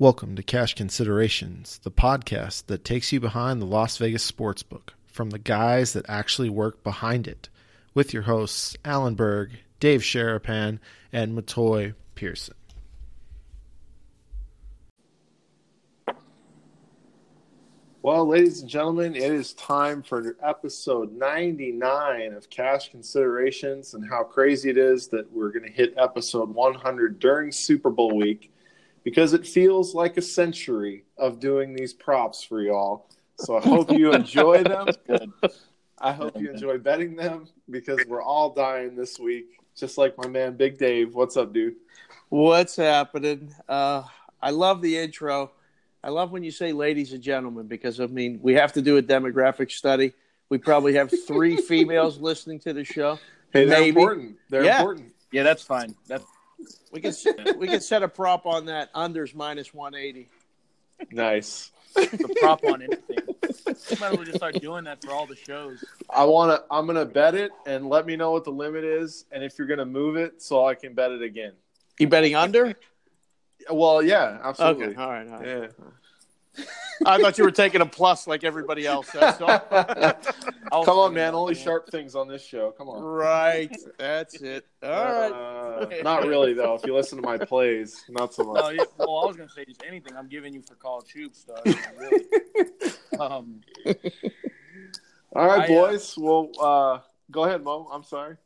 Welcome to Cash Considerations, the podcast that takes you behind the Las Vegas Sportsbook from the guys that actually work behind it, with your hosts Alan Berg, Dave Sharapan, and Matoy Pearson. Well, ladies and gentlemen, it is time for episode 99 of Cash Considerations, and how crazy it is that we're going to hit episode 100 during Super Bowl week because it feels like a century of doing these props for y'all. So I hope you enjoy them. Good. I hope you enjoy betting them because we're all dying this week, just like my man Big Dave. What's up, dude? What's happening? Uh, I love the intro. I love when you say ladies and gentlemen because I mean we have to do a demographic study. We probably have three females listening to the show. Hey, they're Maybe. important. They're Yeah. important. Yeah, that's fine. That's We can we can set a prop on that. Unders minus one eighty. Nice. the prop on anything. You might as well just start doing that for all the shows. I want to. I'm gonna bet it and let me know what the limit is, and if you're gonna move it, so I can bet it again. You betting under? Well, yeah, absolutely. Okay, all right. All right. Yeah. I thought you were taking a plus like everybody else. That's all. I'll Come on, man. it. Only sharp things on this show. Come on. right. That's it. All right. Uh, not really though. If you listen to my plays, not so much. No, yeah, well, I was gonna say just anything I'm giving you for college hoops, dog. Really. Um, All right, I, uh, boys. Well, uh, go ahead, Mo. I'm sorry.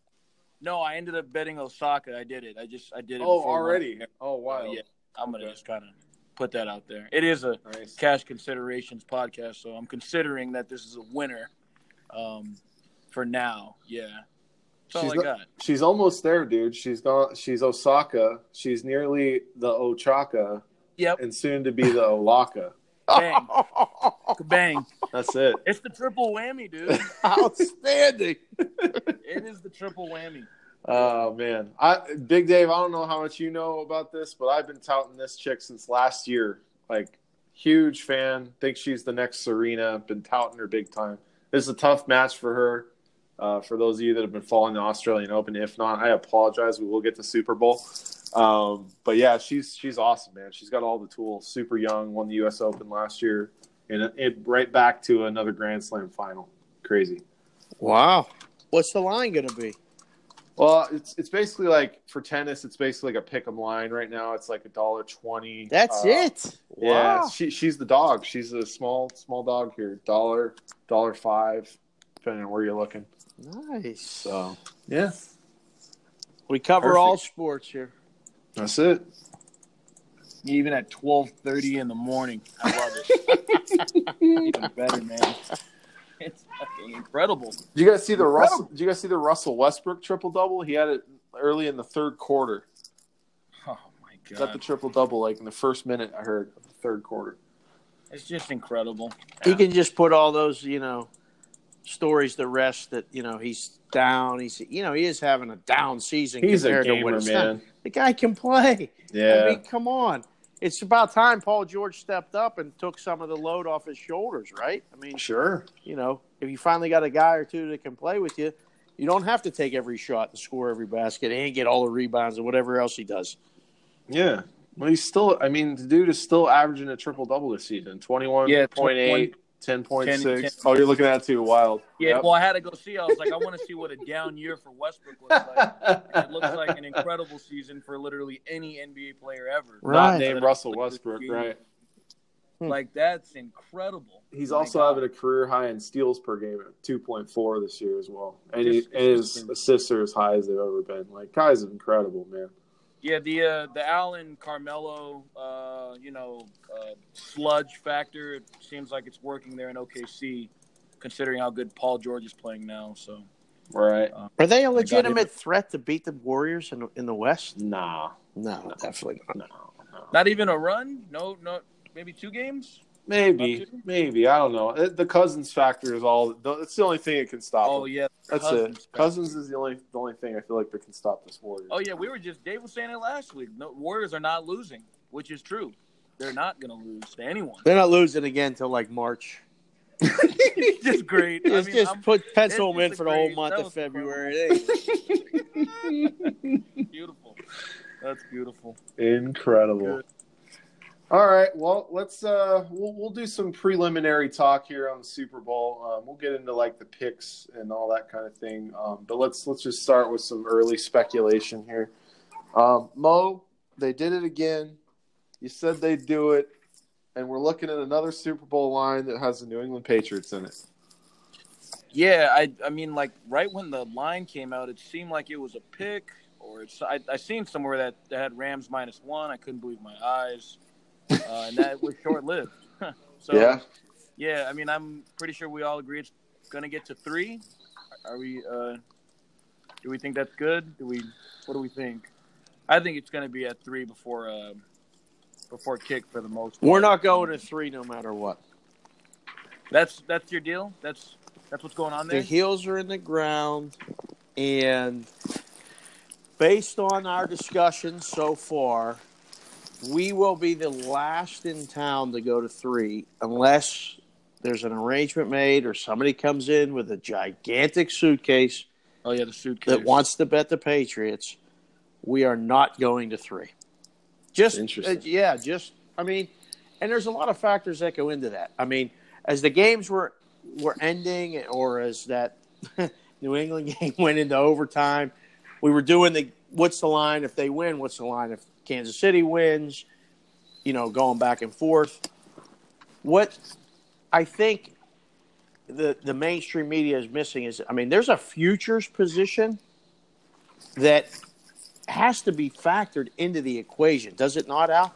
no, I ended up betting Osaka. I did it. I just I did it. Oh, already. we- Oh, wow. yeah. I'm gonna Okay. just kind of put that out there. It is a Nice. cash considerations podcast, so I'm considering that this is a winner. Um, for now, yeah. That's all She's I not- got. She's almost there, dude. She's gone. She's Osaka. She's nearly the Ochaka, Yep. and soon to be the Olaka. Bang. Bang. That's it. It's the triple whammy, dude. Outstanding. It is the triple whammy. Oh man, I Big Dave. I don't know how much you know about this, but I've been touting this chick since last year. Like, huge fan. Think she's the next Serena. Been touting her big time. This is a tough match for her. Uh, for those of you that have been following the Australian Open, if not, I apologize. We will get to Super Bowl. Um, but yeah, she's she's awesome, man. She's got all the tools. Super young, won the U.S. Open last year, and it, it right back to another Grand Slam final. Crazy. Wow. What's the line going to be? Well, it's it's basically like for tennis, it's basically like a pick 'em line right now. It's like a dollar twenty. That's Uh, it. Yeah, she she's the dog. She's a small small dog here. Dollar dollar five, depending on where you're looking. Nice. So yeah, we cover Perfect. all sports here. that's it. Even at twelve thirty in the morning, I love it. Even better, man. It's fucking incredible. Did you guys see the Incredible. Russell? Did you guys see the Russell Westbrook triple double? He had it early in the third quarter. Oh my god! Is that the triple double? Like in the first minute, I heard of the third quarter. it's just incredible. He can just put all those, you know, stories to rest that, you know, he's down. He's, you know, he is having a down season He's a compared to gamer, what it's done. The guy can play. Yeah, I mean, come on it's about time Paul George stepped up and took some of the load off his shoulders, right? I mean, sure. You know, if you finally got a guy or two that can play with you, you don't have to take every shot and score every basket and get all the rebounds and whatever else he does. Yeah. Well, he's still, I mean, the dude is still averaging a triple double this season 21.8, yeah, Ten point six. Oh, you're looking at it too wild. Yeah. Yep. Well, I had to go see. I was like, I want to see what a down year for Westbrook looks like. it looks like an incredible season for literally any NBA player ever. Right. Not named Russell Westbrook, right? Hmm. Like that's incredible. He's also uh, having a career high in steals per game at two point four this year as well, and, just, he, and his assists are as high as they've ever been. Like Kai's incredible, man. Yeah, the uh, the Allen Carmelo, uh, you know, uh, sludge factor. It seems like it's working there in OKC, considering how good Paul George is playing now. So Right. Are they a him. legitimate threat to beat the Warriors in, in the West? Nah. No, definitely not. No. no. not even a run. No, no, maybe two games. Maybe. Maybe. I don't know. It- The Cousins factor is all. It's the only thing that can stop Oh him. yeah, That's Cousins it. Cousins is the only the only thing I feel like that can stop this Warriors. Oh yeah, we were just Dave was saying it last week. No, Warriors are not losing, which is true. They're not going to lose to anyone. They're not losing again until like March. it's just great. I Just, mean, just I'm- put pencil it's them in for the whole month of February. Beautiful. That's beautiful. Incredible. Good. All right. Well, let's uh we'll we'll do some preliminary talk here on the Super Bowl. Um, we'll get into like the picks and all that kind of thing. Um, but let's let's just start with some early speculation here. Um, Mo, they did it again. You said they'd do it, and we're looking at another Super Bowl line that has the New England Patriots in it. Yeah, I I mean, like right when the line came out, it seemed like it was a pick, or it's I I seen somewhere that, that had Rams minus one. I couldn't believe my eyes, uh, and that was short lived. so yeah. yeah, I mean, I'm pretty sure we all agree it's gonna get to three. Are we? Uh, do we think that's good? Do we? What do we think? I think it's gonna be at three before uh, before kick for the most. We're not going to three no matter what. That's that's your deal. That's that's what's going on there. The heels are in the ground, and based on our discussion so far, we will be the last in town to go to three unless there's an arrangement made or somebody comes in with a gigantic suitcase oh yeah, the suitcase. that wants to bet the Patriots. We are not going to three. Just Interesting. uh, yeah, just I mean, and there's a lot of factors that go into that. I mean, as the games were were ending, or as that New England game went into overtime, we were doing the what's the line if they win, what's the line if Kansas City wins, you know, going back and forth. What I think the the mainstream media is missing is I mean, there's a futures position that has to be factored into the equation, does it not, Al?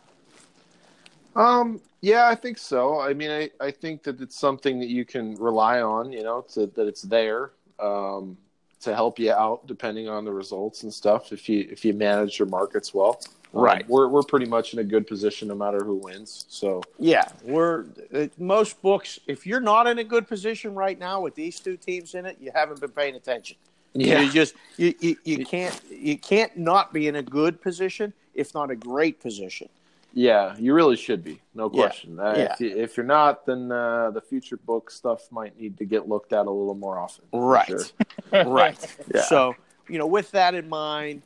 Um, yeah, I think so. I mean, I, I think that it's something that you can rely on, you know, to, that it's there um, to help you out depending on the results and stuff. If you if you manage your markets well, Um, Right. we're we're pretty much in a good position no matter who wins. So Yeah, we're uh, most books. If you're not in a good position right now with these two teams in it, you haven't been paying attention. Yeah. you just you, you, you can't you can't not be in a good position, if not a great position. yeah, you really should be, no Yeah. question. Uh, Yeah. if, you, if you're not, then uh, the future book stuff might need to get looked at a little more often. Right. sure. right. Yeah. So, you know, with that in mind,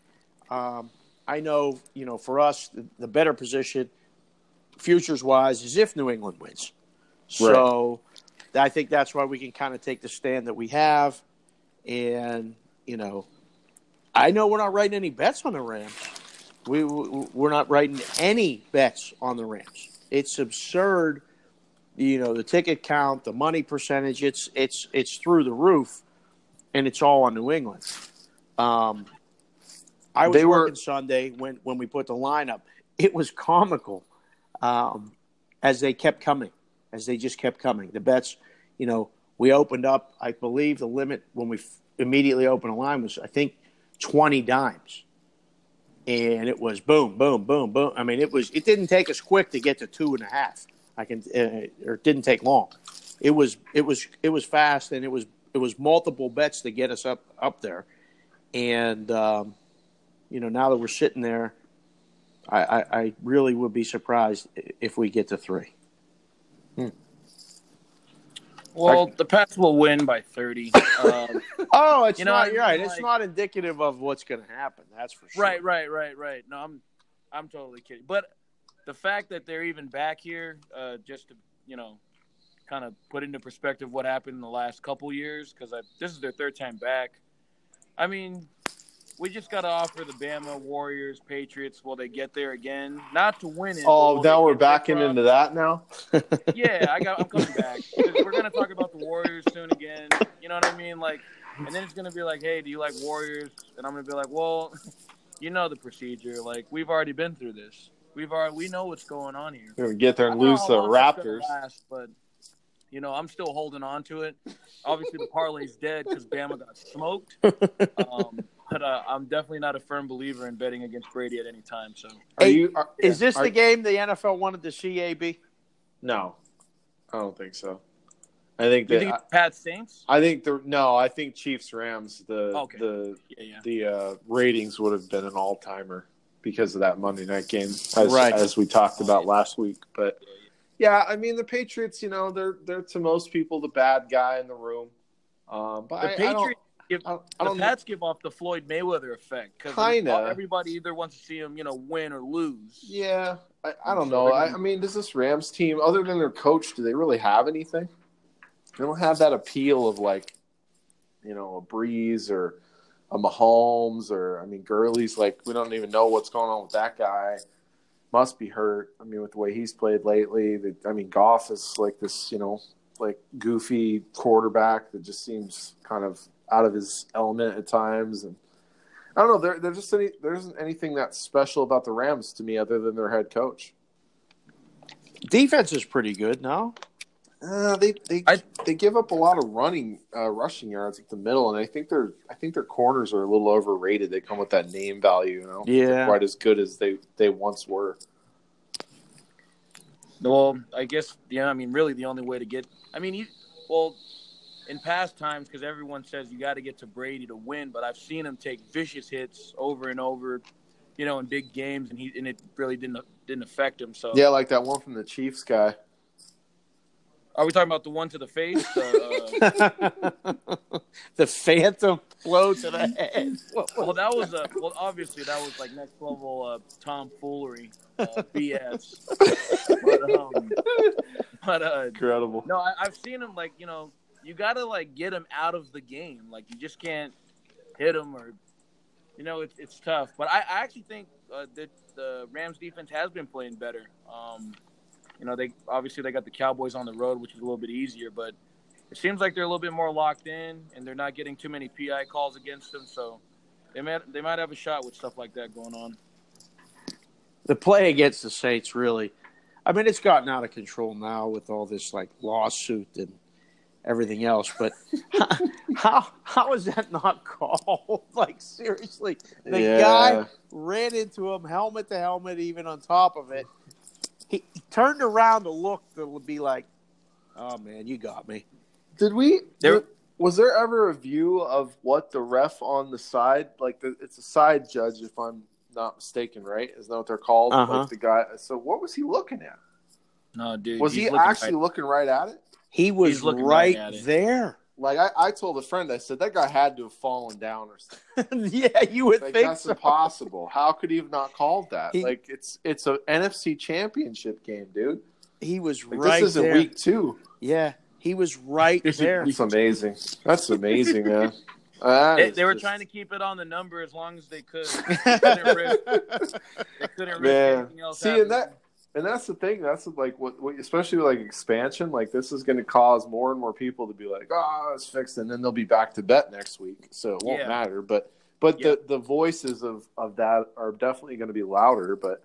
um, I know, you know, for us, the, the better position, futures wise, is if New England wins. So I think that's why we can kind of take the stand that we have. And, you know, I know we're not writing any bets on the Rams. We, we, we're not writing any bets on the Rams. It's absurd. You know, the ticket count, the money percentage, it's, it's, it's through the roof and it's all on New England. Um, I was They were- working Sunday when, when we put the line up. It was comical um, as they kept coming, as they just kept coming. The bets, you know, we opened up, I believe the limit when we f- immediately opened a line was, I think, 20 dimes. And it was boom, boom, boom, boom. I mean, it was, it didn't take us quick to get to two and a half. I can, uh, or it didn't take long. It was, it was, it was fast and it was, it was multiple bets to get us up, up there. And, um, you know, now that we're sitting there, I, I, I really would be surprised if we get to three. Well, the Pats will win by 30. Um, Oh, it's You know, not. I You're right. mean, It's not indicative of what's going to happen. That's for sure. right, right, right, right. No, I'm, I'm totally kidding. But the fact that they're even back here, uh, just to you know, kind of put into perspective what happened in the last couple years, because this is their third time back. I mean, we just got to offer the Bama Warriors, Patriots. Will they get there again? Not to win it. Oh, now we're backing from- into that now. Yeah, I got. I'm coming back. We're gonna talk about the Warriors soon again. You know what I mean? Like, and then it's gonna be like, hey, do you like Warriors? And I'm gonna be like, well, you know the procedure. Like, we've already been through this. We've already we know what's going on here. We're gonna get there and lose the long that's gonna Raptors. last, but you know, I'm still holding on to it. Obviously, the parlay's dead because Bama got smoked. Um, but uh, I'm definitely not a firm believer in betting against Brady at any time. So Are Hey, you? Are, Is this are- the game the NFL wanted to see? AB. No, I don't think so. I think you that think it's Pat Saints? I, I think the no. I think Chiefs Rams. The Okay. the Yeah, yeah. the uh, ratings would have been an all timer because of that Monday night game, as, Right. as we talked about last week. But yeah, I mean the Patriots. You know, they're they're to most people the bad guy in the room. Um, but The I, I Patriots don't. Give I don't, I the don't Pats give off the Floyd Mayweather effect because everybody either wants to see him, you know, win or lose. Yeah, I, I don't know. I, I mean, does this Rams team, other than their coach, do they really have anything? They don't have that appeal of like, you know, a Brees or a Mahomes or I mean, Gurley's like we don't even know what's going on with that guy. Must be hurt. I mean, with the way he's played lately, the, I mean, Goff is like this, you know, like goofy quarterback that just seems kind of out of his element at times, and I don't know. There, there's just any, there isn't anything that special about the Rams to me other than their head coach. Defense is pretty good now. Uh, they they I- they give up a lot of running, uh, rushing yards at the middle, and I think they're I think their corners are a little overrated. They come with that name value, you know. Yeah. They're quite as good as they they once were. Well, I guess yeah. I mean, really, the only way to get. I mean, you, well, in past times, because everyone says you got to get to Brady to win, but I've seen him take vicious hits over and over, you know, in big games, and he and it really didn't didn't affect him. So Yeah, like that one from the Chiefs guy. Are we talking about the one to the face? Uh, the phantom blow to the head. well, that was a well. Obviously, that was like next level uh, tomfoolery, uh, BS. but um, but uh, Incredible. no, I, I've seen him like you know you got to like get him out of the game. Like you just can't hit him or you know it's it's tough. But I, I actually think uh, that the Rams defense has been playing better. Um, you know they obviously they got the Cowboys on the road, which is a little bit easier, but it seems like they're a little bit more locked in and they're not getting too many PI calls against them. So they might they might have a shot with stuff like that going on. the play against the Saints really I mean it's gotten out of control now with all this like lawsuit and everything else but how how is that not called like seriously the Yeah. guy ran into him helmet to helmet even on top of it he, he turned around to look to be like oh man you got me Did we? There- did- was there ever a view of what the ref on the side, like the, it's a side judge, if I'm not mistaken, right? Isn't that what they're called? Uh-huh. Like the guy. So what was he looking at? No, dude. Was he actually right- looking right at it? He was right, right there Like I, I told a friend, I said that guy had to have fallen down or something. yeah you would Like think that's so impossible. How could he have not called that? He- like it's it's a NFC Championship game, dude. he was Like right this isn't there week two. yeah he was right there That's amazing. That's amazing, man. That They, they were just- trying to keep it on the number as long as they could. They couldn't risk, they couldn't risk anything else. see, happening. and that and that's the thing. That's like what, what especially with, like expansion. Like this is going to cause more and more people to be like, "Oh, it's fixed," and then they'll be back to bet next week, so it won't Yeah. matter. But but Yeah. the the voices of of that are definitely going to be louder. But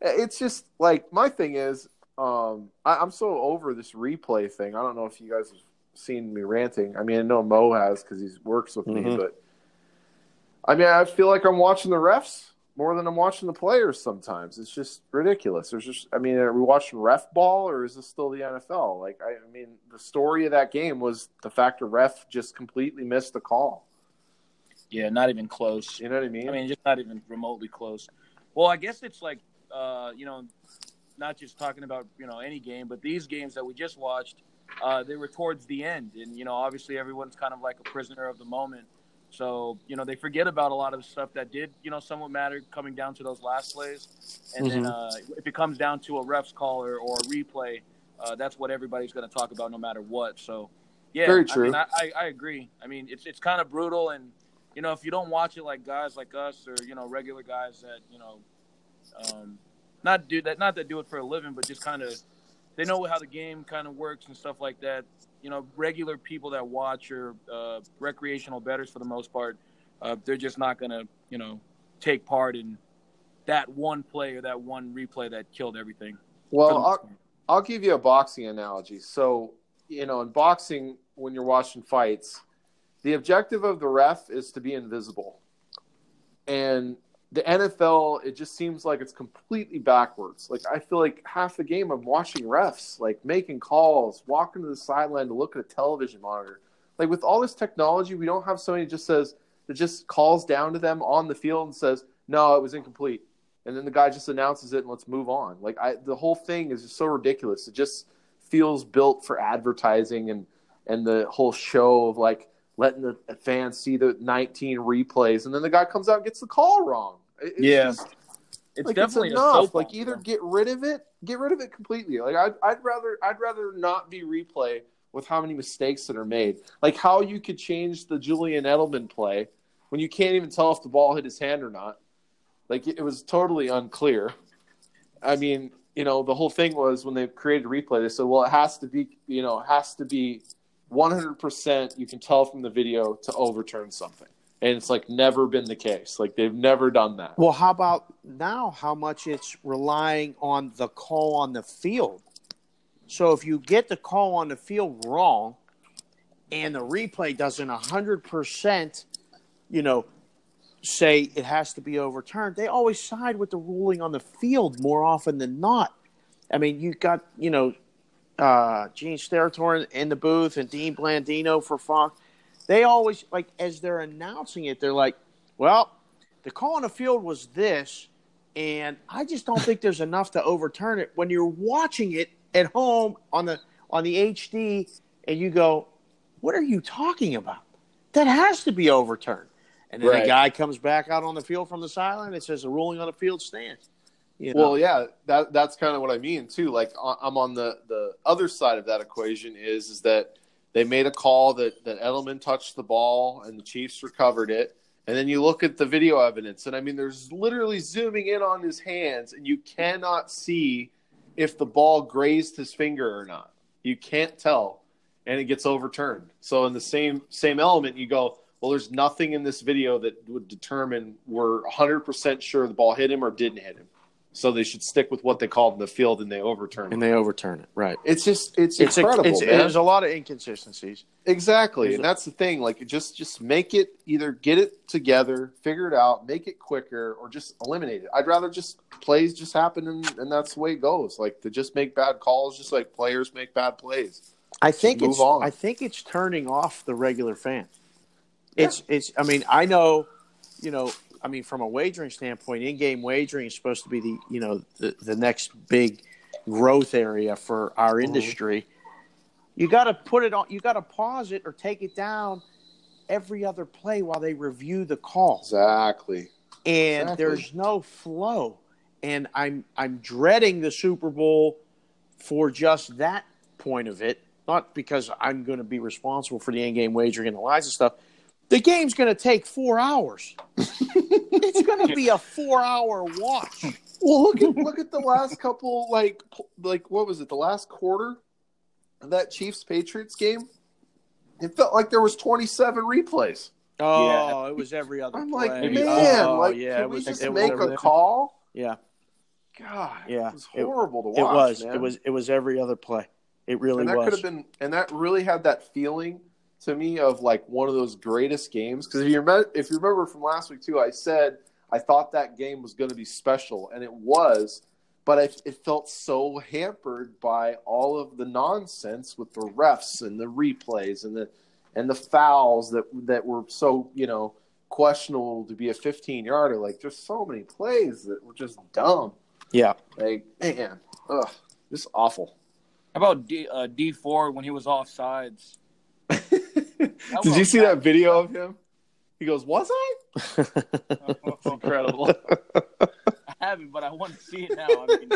it's just like my thing is, um, I, I'm so over this replay thing. I don't know if you guys have seen me ranting. I mean, I know Mo has because he works with me, Mhm. but I mean, I feel like I'm watching the refs more than I'm watching the players sometimes. It's just ridiculous. There's just, I mean, are we watching ref ball or is this still the NFL? Like, I, I mean, the story of that game was the fact a ref just completely missed the call. yeah, not even close. You know what I mean? I mean, just not even remotely close. Well, I guess it's like, uh, you know, not just talking about you know any game, but these games that we just watched, uh, they were towards the end, and you know, obviously everyone's kind of like a prisoner of the moment. So you know, they forget about a lot of the stuff that did you know somewhat matter coming down to those last plays, and then uh, if it comes down to a ref's call or, a replay, uh, that's what everybody's going to talk about no matter what. So. Yeah, Very I, true. mean, I, I, I agree. I mean, it's it's kind of brutal, and you know, if you don't watch it like guys like us or you know regular guys that you know, um, not do that, not that do it for a living, but just kind of they know how the game kind of works and stuff like that. You know, regular people that watch or uh, recreational betters for the most part, uh, they're just not gonna you know take part in that one play or that one replay that killed everything. well, I'll. I'll give you a boxing analogy. So, you know, in boxing, when you're watching fights, the objective of the ref is to be invisible. And the NFL, it just seems like it's completely backwards. Like, I feel like half the game I'm watching refs, like making calls, walking to the sideline to look at a television monitor. Like, with all this technology, we don't have somebody just says, that just calls down to them on the field and says, no, it was incomplete and then the guy just announces it and let's move on. Like I, the whole thing is just so ridiculous. It just feels built for advertising and and the whole show of like letting the fans see the 19 replays, and then the guy comes out and gets the call wrong. It's Yeah. just, it's like definitely it's enough. Like either get rid of it, get rid of it completely. Like I'd, I'd rather I'd rather not be replay with how many mistakes that are made. Like how you could change the Julian Edelman play when you can't even tell if the ball hit his hand or not. Like it was totally unclear. I mean, you know, the whole thing was when they created replay, they said, well, it has to be, you know, it has to be 100% you can tell from the video to overturn something. And it's like never been the case. Like they've never done that. Well, how about now? How much it's relying on the call on the field? So if you get the call on the field wrong, and the replay doesn't hundred percent, you know, say it has to be overturned, they always side with the ruling on the field more often than not. I mean, you got you know, uh, Gene Steratore in the booth and Dean Blandino for Fox. They always like as they're announcing it, they're like, "Well, the call on the field was this, and I just don't think there's enough to overturn it." When you're watching it at home on the on the HD, and you go, "What are you talking about? That has to be overturned." And then Right. a guy comes back out on the field from the sideline and says, "The ruling on the field stands." You know? Well, yeah, that that's kind of what I mean too. Like I'm on the the other side of that equation is is that they made a call that that Edelman touched the ball and the Chiefs recovered it, and then you look at the video evidence, and I mean, there's literally zooming in on his hands, and you cannot see if the ball grazed his finger or not. You can't tell, and it gets overturned. So in the same same element, you go. Well, there's nothing in this video that would determine we're 100% sure the ball hit him or didn't hit him. So they should stick with what they called in the field and they overturn. It. And it. they overturn it, right? It's just it's, It's, a, incredible, it's man. there's a lot of inconsistencies. exactly, there's and a- that's the thing. Like, just just make it either get it together, figure it out, make it quicker, or just eliminate it. I'd rather just plays just happen, and, and that's the way it goes. Like to just make bad calls, just like players make bad plays. I think it's on. I think it's turning off the regular fan. It's it's I mean, I know, you know, I mean from a wagering standpoint, in-game wagering is supposed to be the, you know, the, the next big growth area for our Mhm. industry. You got to put it on you got to pause it or take it down every other play while they review the call Exactly. and Exactly. there's no flow and i'm i'm dreading the super bowl for just that point of it not because i'm going to be responsible for the in-game wagering and the lines and stuff the game's going to take four hours it's going to be a four hour watch Well, look at look at the last couple like like what was it? The last quarter of that Chiefs Patriots game. It felt like there was 27 replays. oh it was every other. I'm play. like, Maybe- man, oh, like, yeah can it we just it make every- a call? yeah God, Yeah, it was it- horrible to watch. it was man. it was it was every other play it really and that was could have been, and that really had that feeling to me of like one of those greatest games. Because if you remember, if you remember from last week too, I said I thought that game was going to be special, and it was. But it, it felt so hampered by all of the nonsense with the refs and the replays and the and the fouls that that were so you know questionable to be a 15 yarder. Like there's so many plays that were just dumb. yeah Like man, ugh, just awful. How about D uh, Dee Ford when he was off sides? Did you see that? that video of him? He goes, "Was I?" It's incredible. I haven't, but I want to see it now. I mean,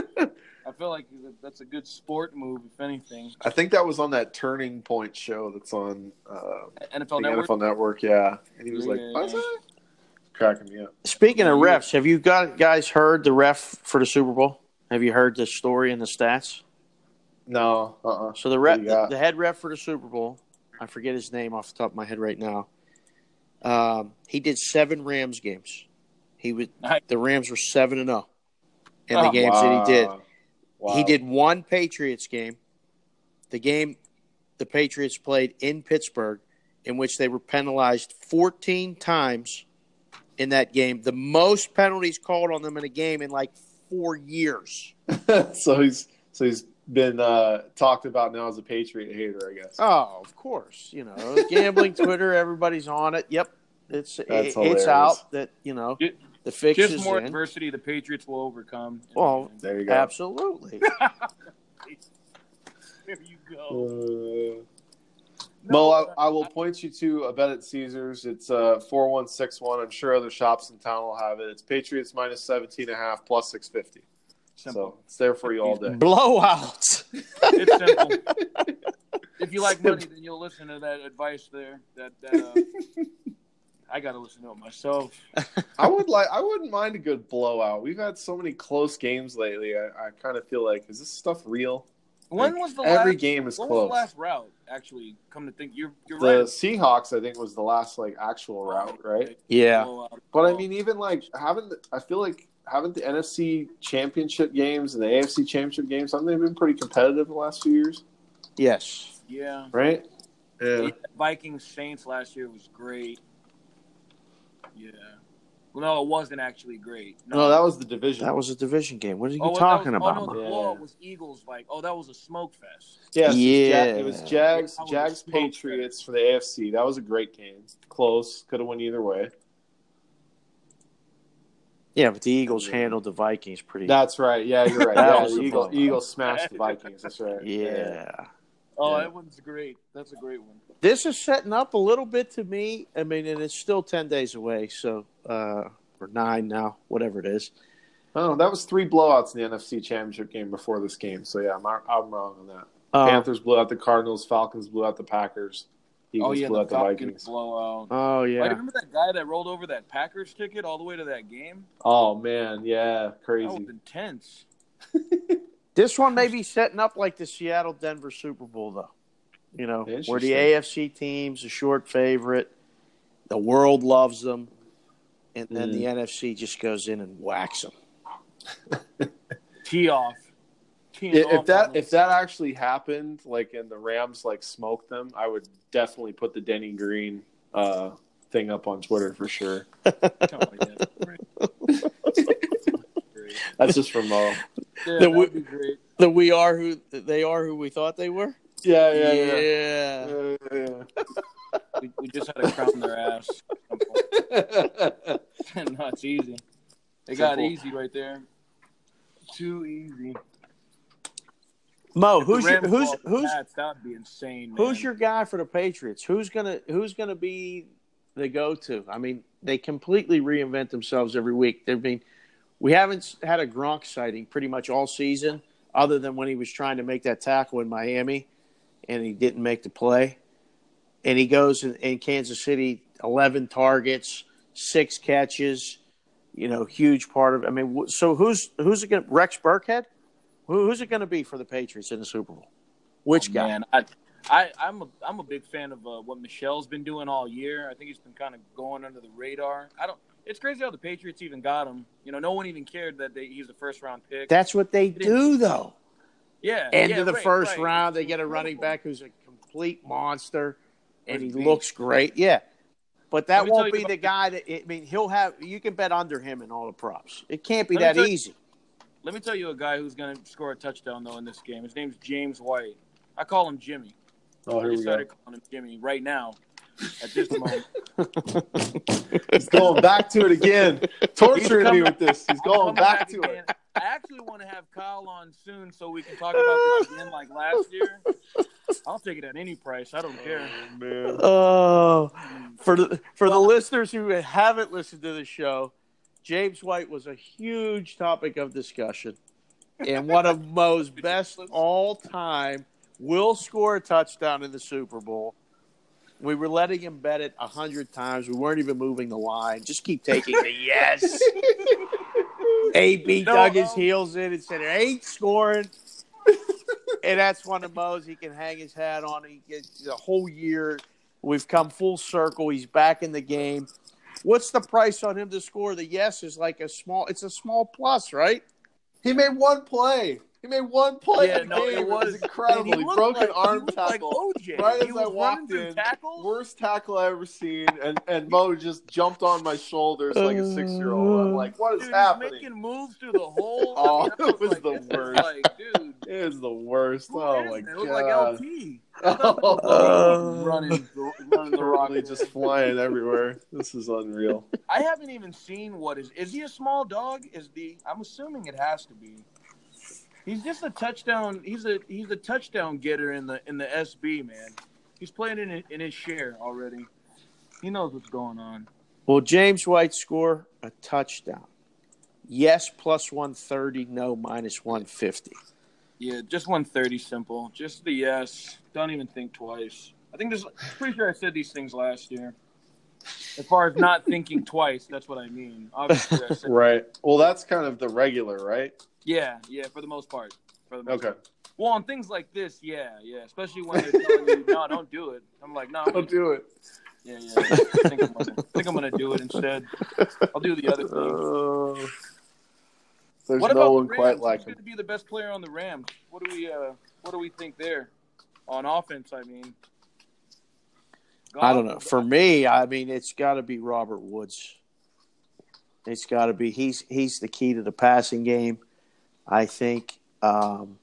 I feel like that's a good sport move, if anything. I think that was on that Turning Point show that's on uh, NFL the Network. NFL Network. Yeah, and he was like, "Was I?" Cracking me up. Speaking of refs, have you got guys heard the ref for the Super Bowl? Have you heard the story and the stats? No, uh, uh So the ref, What do you got? the head ref for the Super Bowl, I forget his name off the top of my head right now. Um, he did seven Rams games. He was the Rams were seven and zero in the Oh, games that he did. Wow. He did one Patriots game. The game the Patriots played in Pittsburgh, in which they were penalized 14 times in that game. The most penalties called on them in a game in like four years. so he's so he's been uh, talked about now as a Patriot hater, I guess. Oh, of course. You know, gambling Twitter, everybody's on it. Yep. It's That's it- it's out that, you know, Ju- the fix Just is more in. adversity, the Patriots will overcome. Well, There you go. Absolutely. there you go. Uh, Mo, I, I will point you to a bet at Caesars. It's uh four one six one. I'm sure other shops in town will have it. It's Patriots minus 17 and a half plus six fifty. Simple. So it's there for you all day. Blowouts. It's simple. if you like money, then you'll listen to that advice there. That, that uh, I got to listen to it myself. I would like. I wouldn't mind a good blowout. We've had so many close games lately. I, I kind of feel like is this stuff real? When was the Every last, game is when close. was the last route? Actually, come to think, you're you're The right. Seahawks, I think, was the last like actual route, right? Yeah. Blowout. But I mean, even like haven't I feel like haven't the NFC Championship games and the AFC Championship games haven't they been pretty competitive the last few years? Yes. yeah. Right? Yeah, Vikings Saints last year was great. Yeah. Well, no, it wasn't actually great. No, that was the division. That was a division game. What are you Oh, that talking was, about? Oh, no, the Yeah. blowout was Eagles. Like, oh, that was a smoke fest. Yes, Yeah. it was, Ja- it was Jags, Jags, smoke Patriots for the AFC. That was a great game. Close, could have went either way. Yeah, but the Eagles handled the Vikings pretty. That's right. Yeah, you're right. That yeah, the a Eagle. Eagles smashed the Vikings. That's right. yeah. Oh, Yeah. that one's great. That's a great one. This is setting up a little bit to me. I mean, and it's still ten days away, so uh, or nine now, whatever it is. Oh, that was three blowouts in the NFC Championship game before this game. So yeah, I'm, I'm wrong on that. Uh, Panthers blew out the Cardinals. Falcons blew out the Packers. Eagles oh yeah, blew the out the Vikings. blowout. oh Like, yeah. remember that guy that rolled over that Packers ticket all the way to that game? Oh man, yeah, That crazy. was intense. This one may be setting up like the Seattle Denver Super Bowl, though. You know, where the AFC team's a short favorite, the world loves them, and then Mm. the NFC just goes in and whacks them. Tee off. Teeing If off if that if that actually happened, like and the Rams like smoked them, I would definitely put the Denny Green uh, thing up on Twitter for sure. Yeah. Great. Great. That's just for Mo. Yeah, The that w- would be great. The we are who they are who we thought they were. Yeah, yeah, yeah. yeah. yeah, We, we just had to crown their ass. yeah. no, it's easy. They got Simple. easy right there. Too easy. Mo, If who's your, who's who's Pats, that would be insane. Man. who's your guy for the Patriots? Who's gonna who's gonna be the go to? I mean, they completely reinvent themselves every week. I mean, we haven't had a Gronk sighting pretty much all season, other than when he was trying to make that tackle in Miami, and he didn't make the play. And he goes in, in Kansas City, eleven targets, six catches. You know, huge part of. I mean, so who's who's it going? Rex Burkhead. Who, who's it going to be for the Patriots in the Super Bowl? Which Oh, guy? Man, I, I, I'm a, I'm a big fan of uh, what Michel's been doing all year. I think he's been kind of going under the radar. I don't. It's crazy how the Patriots even got him. You know, no one even cared that they, he's a first round pick. That's what they do, though. yeah. End yeah, of the right, first right. round, they get a running back who's a complete monster, and he looks great. Yeah, but that Let me tell won't be the guy that. I mean, he'll have. You can bet under him in all the props. It can't be that easy. Let me tell you a guy who's going to score a touchdown though in this game. His name's James White. I call him Jimmy. Oh, I here we go. decided calling him Jimmy right now. At this moment, He's going back to it again, torturing He's me with this. He's going Coming back to again. it. I actually want to have Kyle on soon so we can talk about this again like last year. I'll take it at any price. I don't care. Oh, man. Oh, for the for the listeners who haven't listened to the show, James White was a huge topic of discussion, and one of Mo's best all time. Will score a touchdown in the Super Bowl. We were letting him bet it a hundred times. We weren't even moving the line. Just keep taking the yes. AB No, dug his um, heels in and said, "It ain't scoring." and that's one of Mo's he can hang his hat on. He gets the whole year. We've come full circle. He's back in the game. What's the price on him to score? The yes is like a small. It's a small plus, right? He made one play. He made one play. Yeah, in the no, game. it was incredible. and He, looked broke like, an arm he tackle. Like OJ. Right he as I walked in, tackles. worst tackle I ever seen, and and Mo just jumped on my shoulders like a six year old. I'm uh, like, what is Dude, he's happening? making moves through the hole. Oh, I it was like, the this is worst. Like, dude, it was the worst. who oh my it? It looked like LP. I thought it Oh, uh, was running, running the rock. Totally just flying everywhere. This is unreal. I haven't even seen what is. Is he a small dog? Is the? I'm assuming it has to be. He's just a touchdown. He's a he's a touchdown getter in the in the SB man. he's playing in in his share already. He knows what's going on. Will James White score a touchdown? Yes, plus 130. No, minus 150. Yeah, just 130 simple. Just the yes. Don't even think twice. I think this. I'm pretty sure I said these things last year. As far as not thinking twice, that's what I mean. Obviously, I said, Right. Well, that's kind of the regular, right? Yeah, yeah, for the most part. For the most Okay. part. Well, on things like this, yeah, yeah. Especially when they're telling you, no, don't do it. I'm like, no, Don't do it. yeah, yeah. I think I'm gonna, I think I'm gonna do it instead. I'll do the other thing. Uh, there's What no about one the Rams? quite like Who's him. going to be the best player on the Rams? What do we uh what do we think there? On offense, I mean. I don't know. For me, I mean, it's got to be Robert Woods. It's got to be he's he's the key to the passing game. I think um,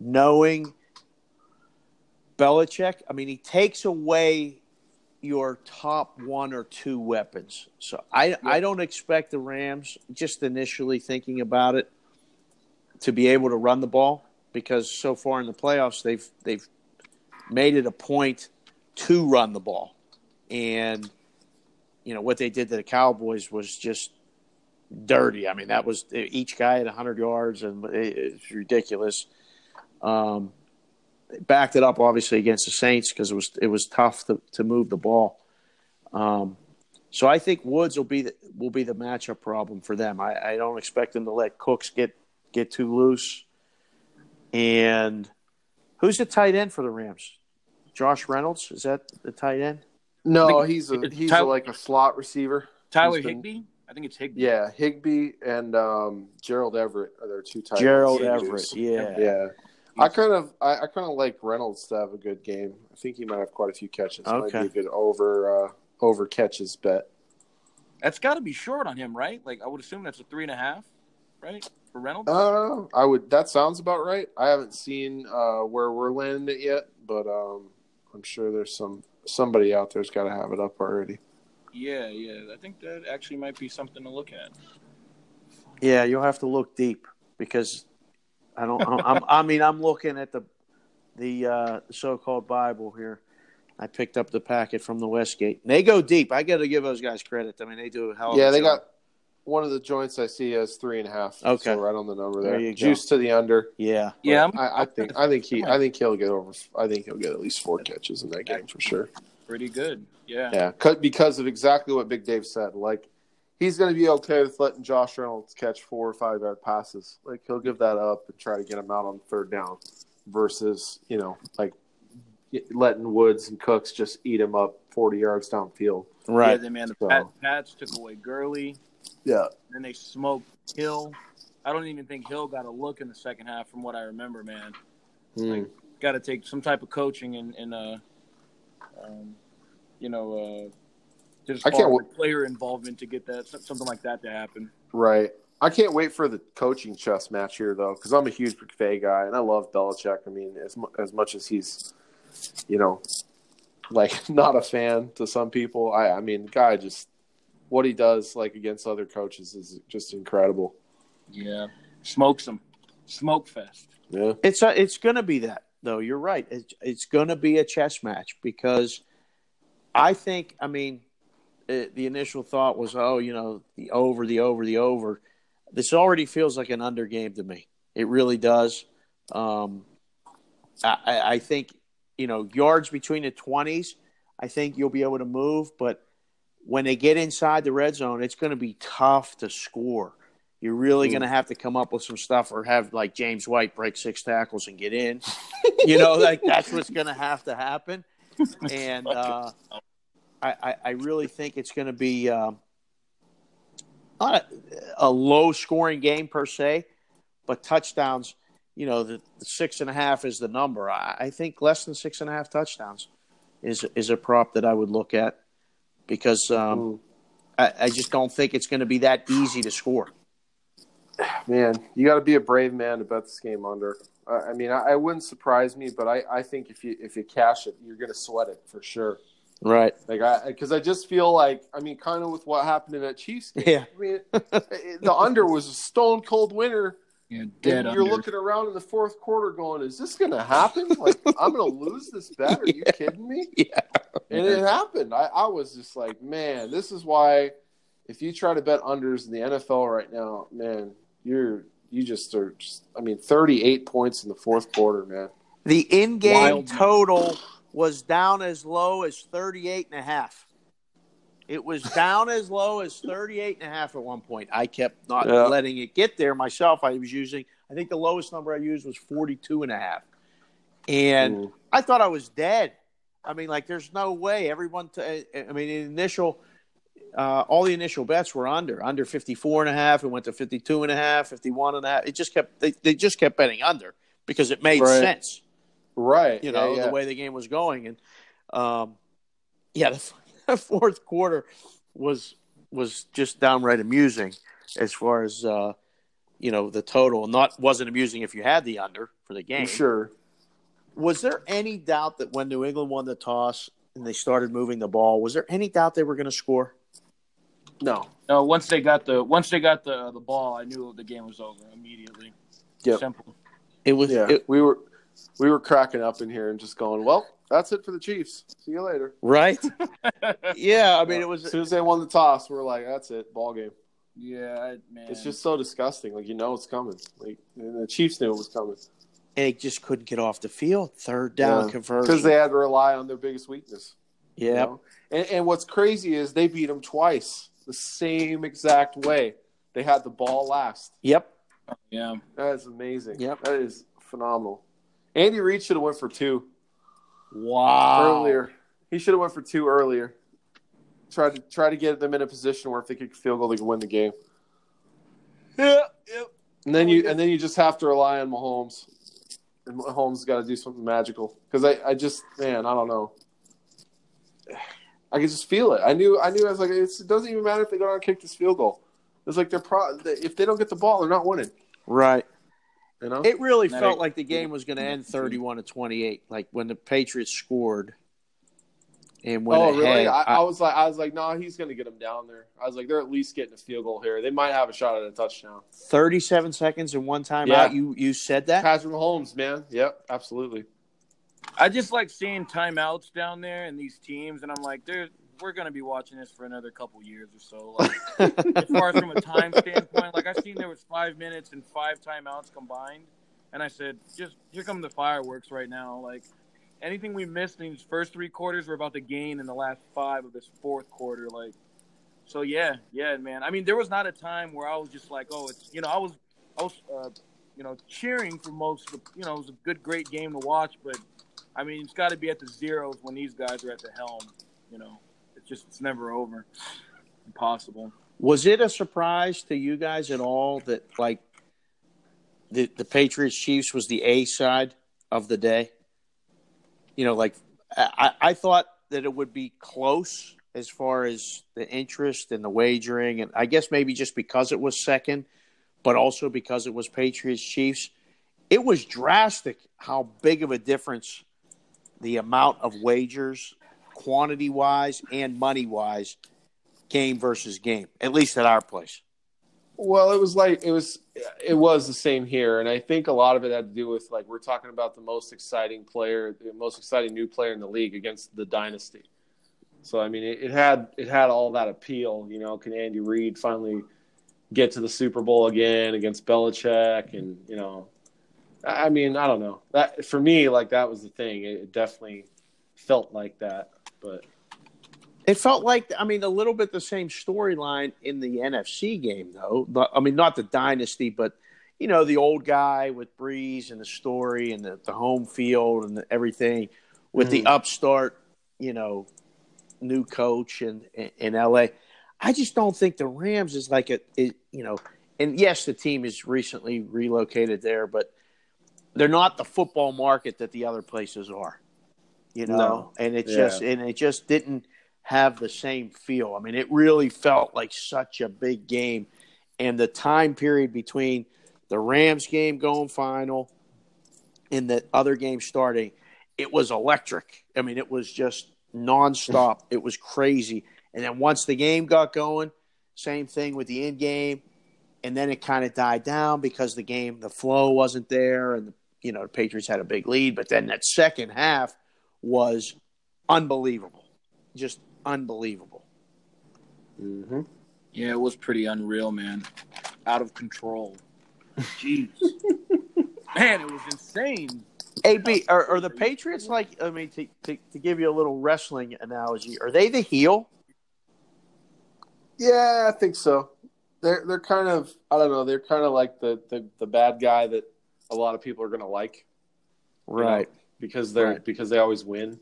knowing Belichick, I mean, he takes away your top one or two weapons. So I I don't expect the Rams just initially thinking about it to be able to run the ball because so far in the playoffs they've they've made it a point to run the ball. And, you know, what they did to the Cowboys was just dirty. I mean, that was each guy at 100 yards, and it, it's ridiculous. Um, backed it up, obviously, against the Saints because it was it was tough to, to move the ball. Um, so I think Woods will be the, will be the matchup problem for them. I, I don't expect them to let Cooks get get too loose. And who's the tight end for the Rams? Josh Reynolds is that the tight end? No, he's a he's Tyler- a, like a slot receiver. Tyler He's been- Higbee? I think it's Higbee. Yeah, Higbee and um, Gerald Everett are their two tight Gerald ends. Everett. Yeah. Yeah. I kind of I, I kind of like Reynolds to have a good game. I think he might have quite a few catches. Okay. Might be a good over uh, over catches bet. That's got to be short on him, right? Like I would assume that's a three and a half, right, for Reynolds. Uh, I would. That sounds about right. I haven't seen uh, where we're landing it yet, but um, I'm sure there's some somebody out there's got to have it up already. Yeah, yeah. I think that actually might be something to look at. Yeah, you'll have to look deep because I don't. I'm, I'm, I mean, I'm looking at the the uh, so-called Bible here. I picked up the packet from the Westgate. They go deep. I got to give those guys credit. I mean, they do a hell. Of yeah, a they job. got one of the joints I see as three and a half. Okay. so right on the number There there. you go. Juice to the under. Yeah, Yeah, I, I think I think he I think he'll get over. I think he'll get at least four catches in that game for sure. pretty good. Yeah. Yeah, cut because of exactly what Big Dave said. Like he's going to be okay with letting Josh Reynolds catch four or five yard passes. Like he'll give that up and try to get him out on third down, versus you know like letting Woods and Cooks just eat him up forty yards downfield. Yeah, right. then man, the So- Pat, Pats took away Gurley. Yeah, Then they smoked Hill. I don't even think Hill got a look in the second half, from what I remember. Man, Mm. got to take some type of coaching and, and uh, um, you know, uh, just I can't w- player involvement to get that something like that to happen. right. I can't wait for the coaching chess match here though, because I'm a huge McVay guy and I love Belichick. I mean, as mu- as much as he's, you know, like not a fan to some people, I I mean, guy just what he does like against other coaches is just incredible. Yeah, smokes them, smoke fest. Yeah. It's a, it's going to be that though. You're right. It's it's going to be a chess match because I think. I mean, it, the initial thought was, oh, you know, the over, the over, the over. This already feels like an under game to me. It really does. Um, I, I think you know yards between the twenties. I think you'll be able to move, but when they get inside the red zone, it's going to be tough to score. You're really going to have to come up with some stuff, or have like James White break six tackles and get in. you know, like that's what's going to have to happen. And uh, I, I, really think it's going to be um, not a, a low scoring game per se, but touchdowns. You know, the, the six and a half is the number. I, I think less than six and a half touchdowns is is a prop that I would look at because um. I, I just don't think it's going to be that easy to score. Man, you got to be a brave man to bet this game under. I I mean, I, I wouldn't surprise me, but I, I think if you if you cash it, you're going to sweat it for sure. Right. Like I, because I just feel like, I mean, kind of with what happened in that Chiefs game. Yeah. I mean, the under was a stone cold winner Yeah, dead and you're under. looking around in the fourth quarter, going, "Is this going to happen? Like, I'm going to lose this bet? Are you kidding me?" Yeah. And it happened. I, I was just like, "Man, this is why." If you try to bet unders in the NFL right now, man, you're you just are. Just, I mean, 38 points in the fourth quarter, man. The in-game Wild. total was down as low as 38 and a half. It was down as low as 38 and a half at one point. I kept not Yeah. letting it get there myself. I was using I think the lowest number I used was 42 and a half. And Mm. I thought I was dead. I mean, like, there's no way. Everyone, t- I mean, the initial, uh, all the initial bets were under, under 54 and a half. It went to 52 and a half, 51 and a half. It just kept, they, they just kept betting under because it made Right. sense, Right. you know, yeah, yeah. the way the game was going. And, um, yeah, the, the fourth quarter was, was just downright amusing as far as, uh, you know, the total. Not wasn't amusing if you had the under for the game. Sure. Was there any doubt that when New England won the toss and they started moving the ball, was there any doubt they were going to score? No. No, once they got the once they got the the ball, I knew the game was over immediately. Yep. Simple. It was. Yeah. it- we were we were cracking up in here and just going, well, that's it for the Chiefs. See you later. right? yeah, I mean, it was as soon as they won the toss, we're like, that's it, ball game. yeah, man. It's just so disgusting. Like you know it's coming. Like and the Chiefs knew it was coming And it just couldn't get off the field. Third down Yeah. conversion. because they had to rely on their biggest weakness. you yeah, know? And, and what's crazy is they beat them twice the same exact way. They had the ball last. yep, yeah. That is amazing. Yep. That is phenomenal. Andy Reid should have went for two wow. earlier. He should have went for two earlier. Try to try to get them in a position where if they kick a field goal, they can win the game. Yeah, yep. And then you and then you just have to rely on Mahomes. And Mahomes got to do something magical because I, I just man I don't know. I could just feel it. I knew I knew I was like it's, it doesn't even matter if they go down and kick this field goal. It's like they're pro. If they don't get the ball, they're not winning. Right. You know. It really Now felt they- like the game was going to end thirty-one to twenty-eight. Like when the Patriots scored, and went oh ahead. really? I, I- I was like I was like no, he's going to get them down there. I was like they're at least getting a field goal here. They might have a shot at a touchdown. Thirty-seven seconds and one timeout. Yeah. You you said that. Patrick Mahomes, man. Yep, absolutely. I just like seeing timeouts down there and these teams, and I'm like, dude, we're gonna be watching this for another couple years or so. Like, as far as from a time standpoint, like I seen there was five minutes and five timeouts combined, and I said, just here come the fireworks right now. Like anything we missed in these first three quarters, we're about to gain in the last five of this fourth quarter. Like, so yeah, yeah, man. I mean, there was not a time where I was just like, oh, it's you know, I was, I was, uh, you know, cheering for most of the, you know, it was a good, great game to watch, but I mean, it's got to be at the zeros when these guys are at the helm. You know, it's just it's never over. Impossible. Was it a surprise to you guys at all that like the the Patriots Chiefs was the A side of the day? You know, like I, I thought that it would be close as far as the interest and the wagering, and I guess maybe just because it was second, but also because it was Patriots Chiefs. It was drastic how big of a difference the amount of wagers, quantity wise and money wise, game versus game, at least at our place. Well, it was like it was it was the same here, and I think a lot of it had to do with like we're talking about the most exciting player, the most exciting new player in the league against the dynasty. So I mean, it, it had it had all that appeal. You know, can Andy Reid finally get to the Super Bowl again against Belichick? And you know, I mean, I don't know. That for me, like that was the thing. It, it definitely felt like that, but It felt like, I mean, a little bit the same storyline in the NFC game, though. But, I mean, not the dynasty, but you know, the old guy with Brees and the story and the, the home field and the, everything with the mm. upstart, you know, new coach in, in, in LA. I just don't think the Rams is like a, it, you know, and yes, the team is recently relocated there, but they're not the football market that the other places are, you know, No. and it Yeah. just, and it just didn't have the same feel. I mean, it really felt like such a big game. And the time period between the Rams game going final and the other game starting, it was electric. I mean, it was just nonstop. it was crazy. And then once the game got going, same thing with the end game. and then it kind of died down because the game, the flow wasn't there, and you know the Patriots had a big lead. But then that second half was unbelievable, just unbelievable. Mm-hmm. Yeah, it was pretty unreal, man. Out of control. Jeez. man, it was insane. AB, are, are the Patriots like? I mean, to, to to give you a little wrestling analogy, are they the heel? Yeah, I think so. They're they're kind of I don't know. They're kind of like the, the the bad guy that a lot of people are going to like, you know, because they're Right. because they always win.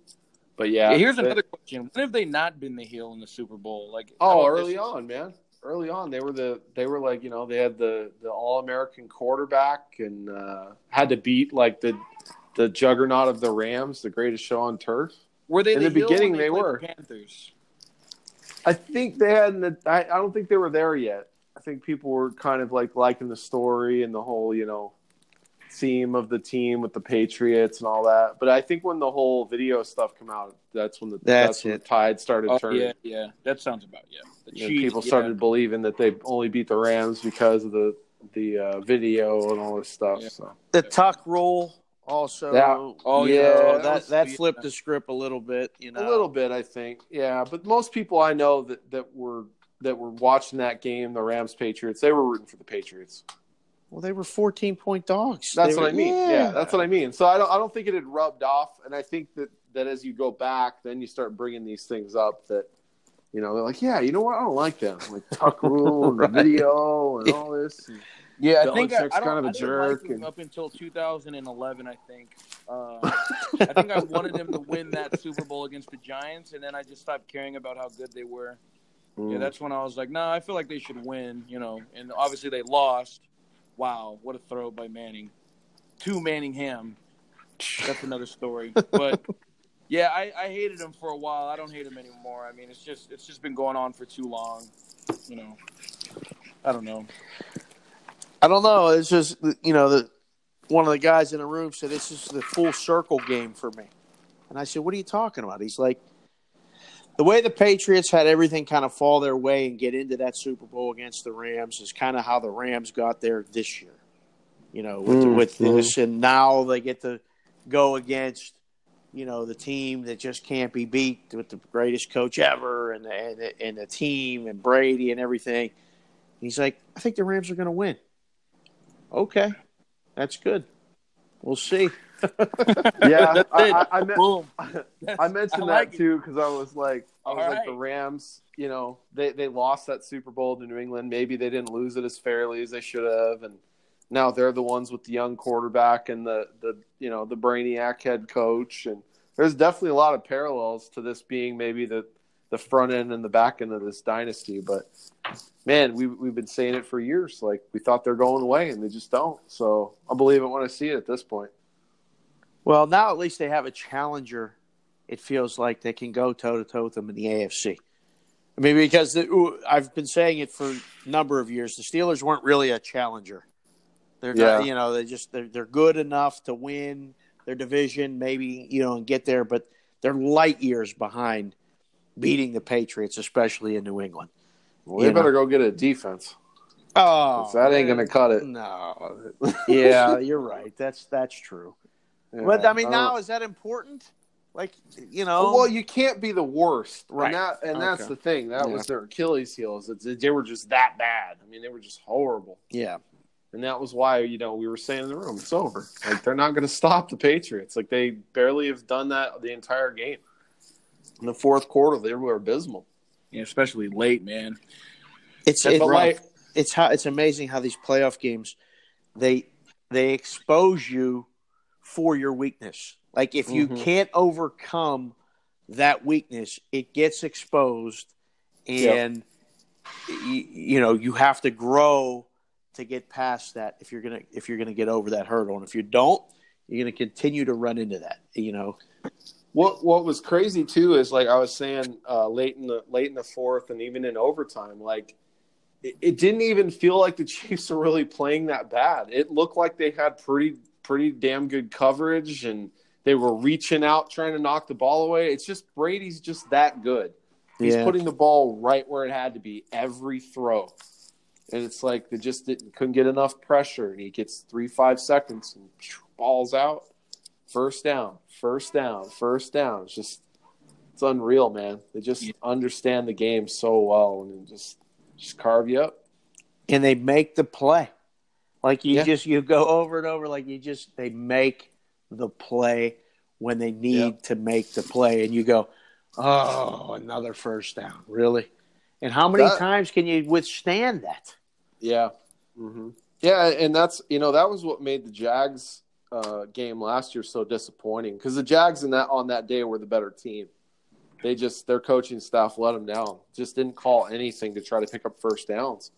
But yeah, Yeah, here's they- another question. When have they not been the heel in the Super Bowl? Like Oh, early on, man. Early on, they were the they were like you know they had the the all American quarterback and uh, had to beat like the the juggernaut of the Rams, the greatest show on turf. Were they In the, the beginning, when they were. the Panthers. I think they hadn't. I, I don't think they were there yet. I think people were kind of like liking the story and the whole you know theme of the team with the Patriots and all that. But I think when the whole video stuff come out, that's when the That's when the tide started Oh, turning. yeah, yeah. That sounds about yeah. The You know, cheese, people yeah. started believing that they only beat the Rams because of the the uh, video and all this stuff. Yeah. So The tuck rule also. Yeah. Oh, you yeah. know, That that was- that yeah. flipped the script a little bit. You know, a little bit, I think. Yeah, but most people I know that that were that were watching that game, the Rams Patriots, they were rooting for the Patriots. Well, they were fourteen point dogs. That's They what were- I mean. Yeah. that's what I mean. So I don't I don't think it had rubbed off, and I think that that as you go back, then you start bringing these things up that. You know, they're like, yeah, you know what? I don't like them. Like Tuck Rule and the Right. video and all this. And, Yeah, I think I, I don't, kind of a I didn't jerk like and- up until 2011. I think. Uh, I think I wanted him to win that Super Bowl against the Giants, and then I just stopped caring about how good they were. Yeah, Mm. that's when I was like, nah, I feel like they should win, you know. And obviously they lost. Wow, what a throw by Manning. To Manningham. That's another story. But yeah, I, I hated him for a while. I don't hate him anymore. I mean, it's just it's just been going on for too long. You know. I don't know. I don't know. It's just you know the one of the guys in the room said this is the full circle game for me, and I said, "What are you talking about?" He's like, "The way the Patriots had everything kind of fall their way and get into that Super Bowl against the Rams is kind of how the Rams got there this year. You know, with Mm, with mhm. this, and now they get to go against." You know the team that just can't be beat with the greatest coach ever, and the, and the, and the team and Brady and everything. He's like, I think the Rams are going to win. Okay, that's good. We'll see. yeah, I, I, I, meant. I mentioned like that it. too because I was like, I was All like the. Rams. You know, they they lost that Super Bowl to New England. Maybe they didn't lose it as fairly as they should have, and now they're the ones with the young quarterback and the the you know the brainiac head coach. And there's definitely a lot of parallels to this being maybe the the front end and the back end of this dynasty. But man, we we've been saying it for years. Like we thought they're going away, and they just don't. So I believe it when I see it at this point. Well, now at least they have a challenger. It feels like they can go toe to toe with them in the AFC. I mean, because the, I've been saying it for a number of years. The Steelers weren't really a challenger. They're Yeah. not, you know, they just they're they're good enough to win their division, maybe you know, and get there, but they're light years behind beating the Patriots, especially in New England. Well, they You know. better go get a defense. Oh, that ain't gonna cut it. No. yeah, you're right. That's that's true. But I mean, don't- now is that important? Like, you know, Oh, well, you can't be the worst, Right. And, that, and that's the thing. That Yeah. was their Achilles' heels. It's, they were just that bad. I mean, they were just horrible, yeah, and that was why you know we were saying in the room, it's over. Like they're not going to stop the Patriots. Like they barely have done that the entire game. In the fourth quarter, they were abysmal. Yeah, especially late, man. it's it's, rough. it's how it's amazing how these playoff games they they expose you for your weakness. Like if you Mhm. can't overcome that weakness, it gets exposed, Yep. and you, you know you have to grow to get past that if you're gonna if you're gonna get over that hurdle, and if you don't, you're gonna continue to run into that. You know, What what was crazy too is like I was saying uh, late in the late in the fourth and even in overtime, like it, it didn't even feel like the Chiefs were really playing that bad. It looked like they had pretty pretty damn good coverage and they were reaching out trying to knock the ball away. It's just Brady's just that good. He's Yeah. putting the ball right where it had to be every throw. and it's like they just didn't, couldn't get enough pressure, and he gets three five seconds and balls out, first down, first down, first down. It's just it's unreal, man. They just Yeah. understand the game so well, and just just carve you up. and they make the play. Like you Yeah. just you go over and over like you just they make the play when they need to make the play and you go, "Oh, another first down." Really? And how many That- times can you withstand that? Yeah. hmm Yeah, and that's you know that was what made the Jags uh, game last year so disappointing because the Jags in that on that day were the better team. They just their coaching staff let them down. Just didn't call anything to try to pick up first downs.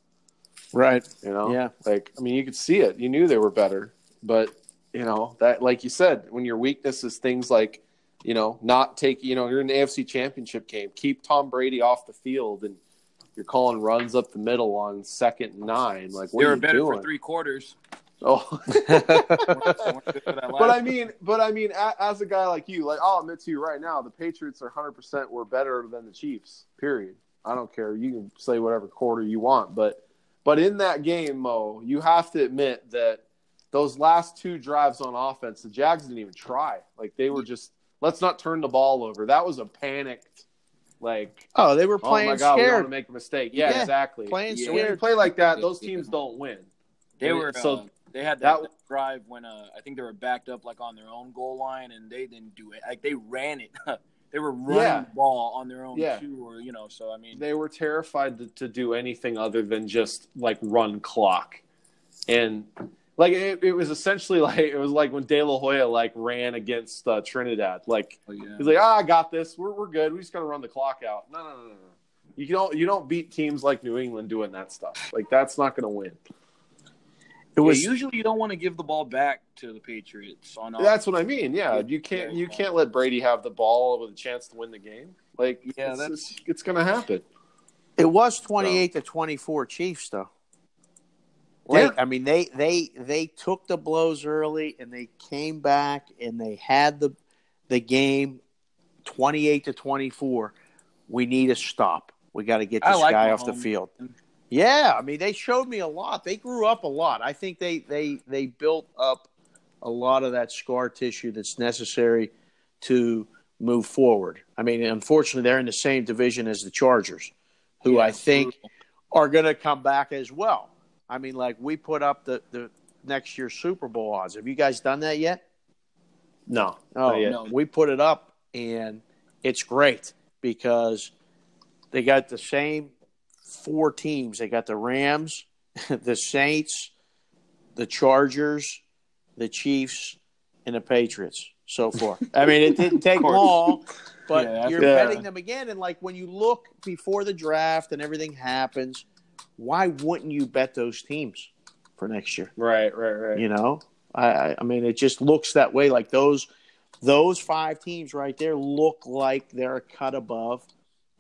Right. You know, Yeah. like I mean, you could see it. You knew they were better, but you know that, like you said, when your weakness is things like, you know, not take, you know, you're in the AFC Championship game, keep Tom Brady off the field, and you're calling runs up the middle on second and nine. Like, what They are were you better doing? for three quarters. Oh, but but I mean, but I mean, as a guy like you, like I'll admit to you right now, the Patriots are 100 percent were better than the Chiefs. Period. I don't care. You can say whatever quarter you want, but but in that game, Mo, you have to admit that those last two drives on offense, the Jags didn't even try. Like they were just let's not turn the ball over. That was a panicked, like Oh, they were playing oh playing my god, we don't want scared. to make a mistake. Yeah, Yeah, exactly. playing Yeah. And when you play like that, those teams don't win. they And were it- so uh, they had that, that- drive when uh, I think they were backed up like on their own goal line and they didn't do it. Like they ran it. they were running Yeah. the ball on their own Yeah. two or you know. So I mean, they were terrified to, to do anything other than just like run clock and like it, it was essentially like it was like when De La Hoya like ran against uh, Trinidad like oh, yeah. he's like ah I got this we're, we're good we just gotta run the clock out no no no no no you don't you don't beat teams like New England doing that stuff like that's not gonna win It Yeah, was usually you don't want to give the ball back to the Patriots on that's what I mean yeah you can't you can't let Brady have the ball with a chance to win the game like Yeah, it's, that's- it's, it's gonna happen it was 28 to 24 Chiefs though. Like, I mean, they they they took the blows early and they came back and they had the the game twenty eight to twenty four. We need a stop. We got to get this like guy off the field. Yeah, I mean, they showed me a lot. They grew up a lot. I think they they they built up a lot of that scar tissue that's necessary to move forward. I mean, unfortunately, they're in the same division as the Chargers, who I think are going to come back as well. I mean, like we put up the, the next year's Super Bowl odds. Have you guys done that yet? no Oh, not yet. no. we put it up, and it's great because they got the same four teams. They got the Rams, the Saints, the Chargers, the Chiefs, and the Patriots so far. I mean, it didn't take long, but Yeah, you're yeah. betting them again. And like when you look before the draft and everything happens, why wouldn't you bet those teams for next year? right right right You know, I, I- I mean, it just looks that way. Like those, those five teams right there look like they're a cut above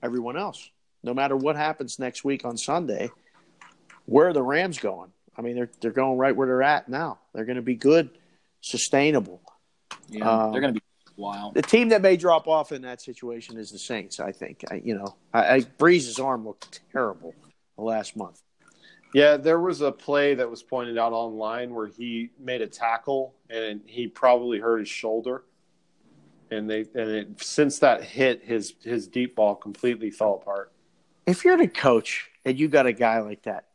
everyone else. No matter what happens next week on Sunday, where are the Rams going? I mean, they're they're going right where they're at now. They're going to be good, sustainable. Yeah, Um, they're going to be wild. The team that may drop off in that situation is the Saints. I think. I, you know, I, I Brees's arm looked terrible the last month. Yeah, there was a play that was pointed out online where he made a tackle and he probably hurt his shoulder, and they and it, since that hit, his his deep ball completely fell apart. If you're the coach and you got a guy like that,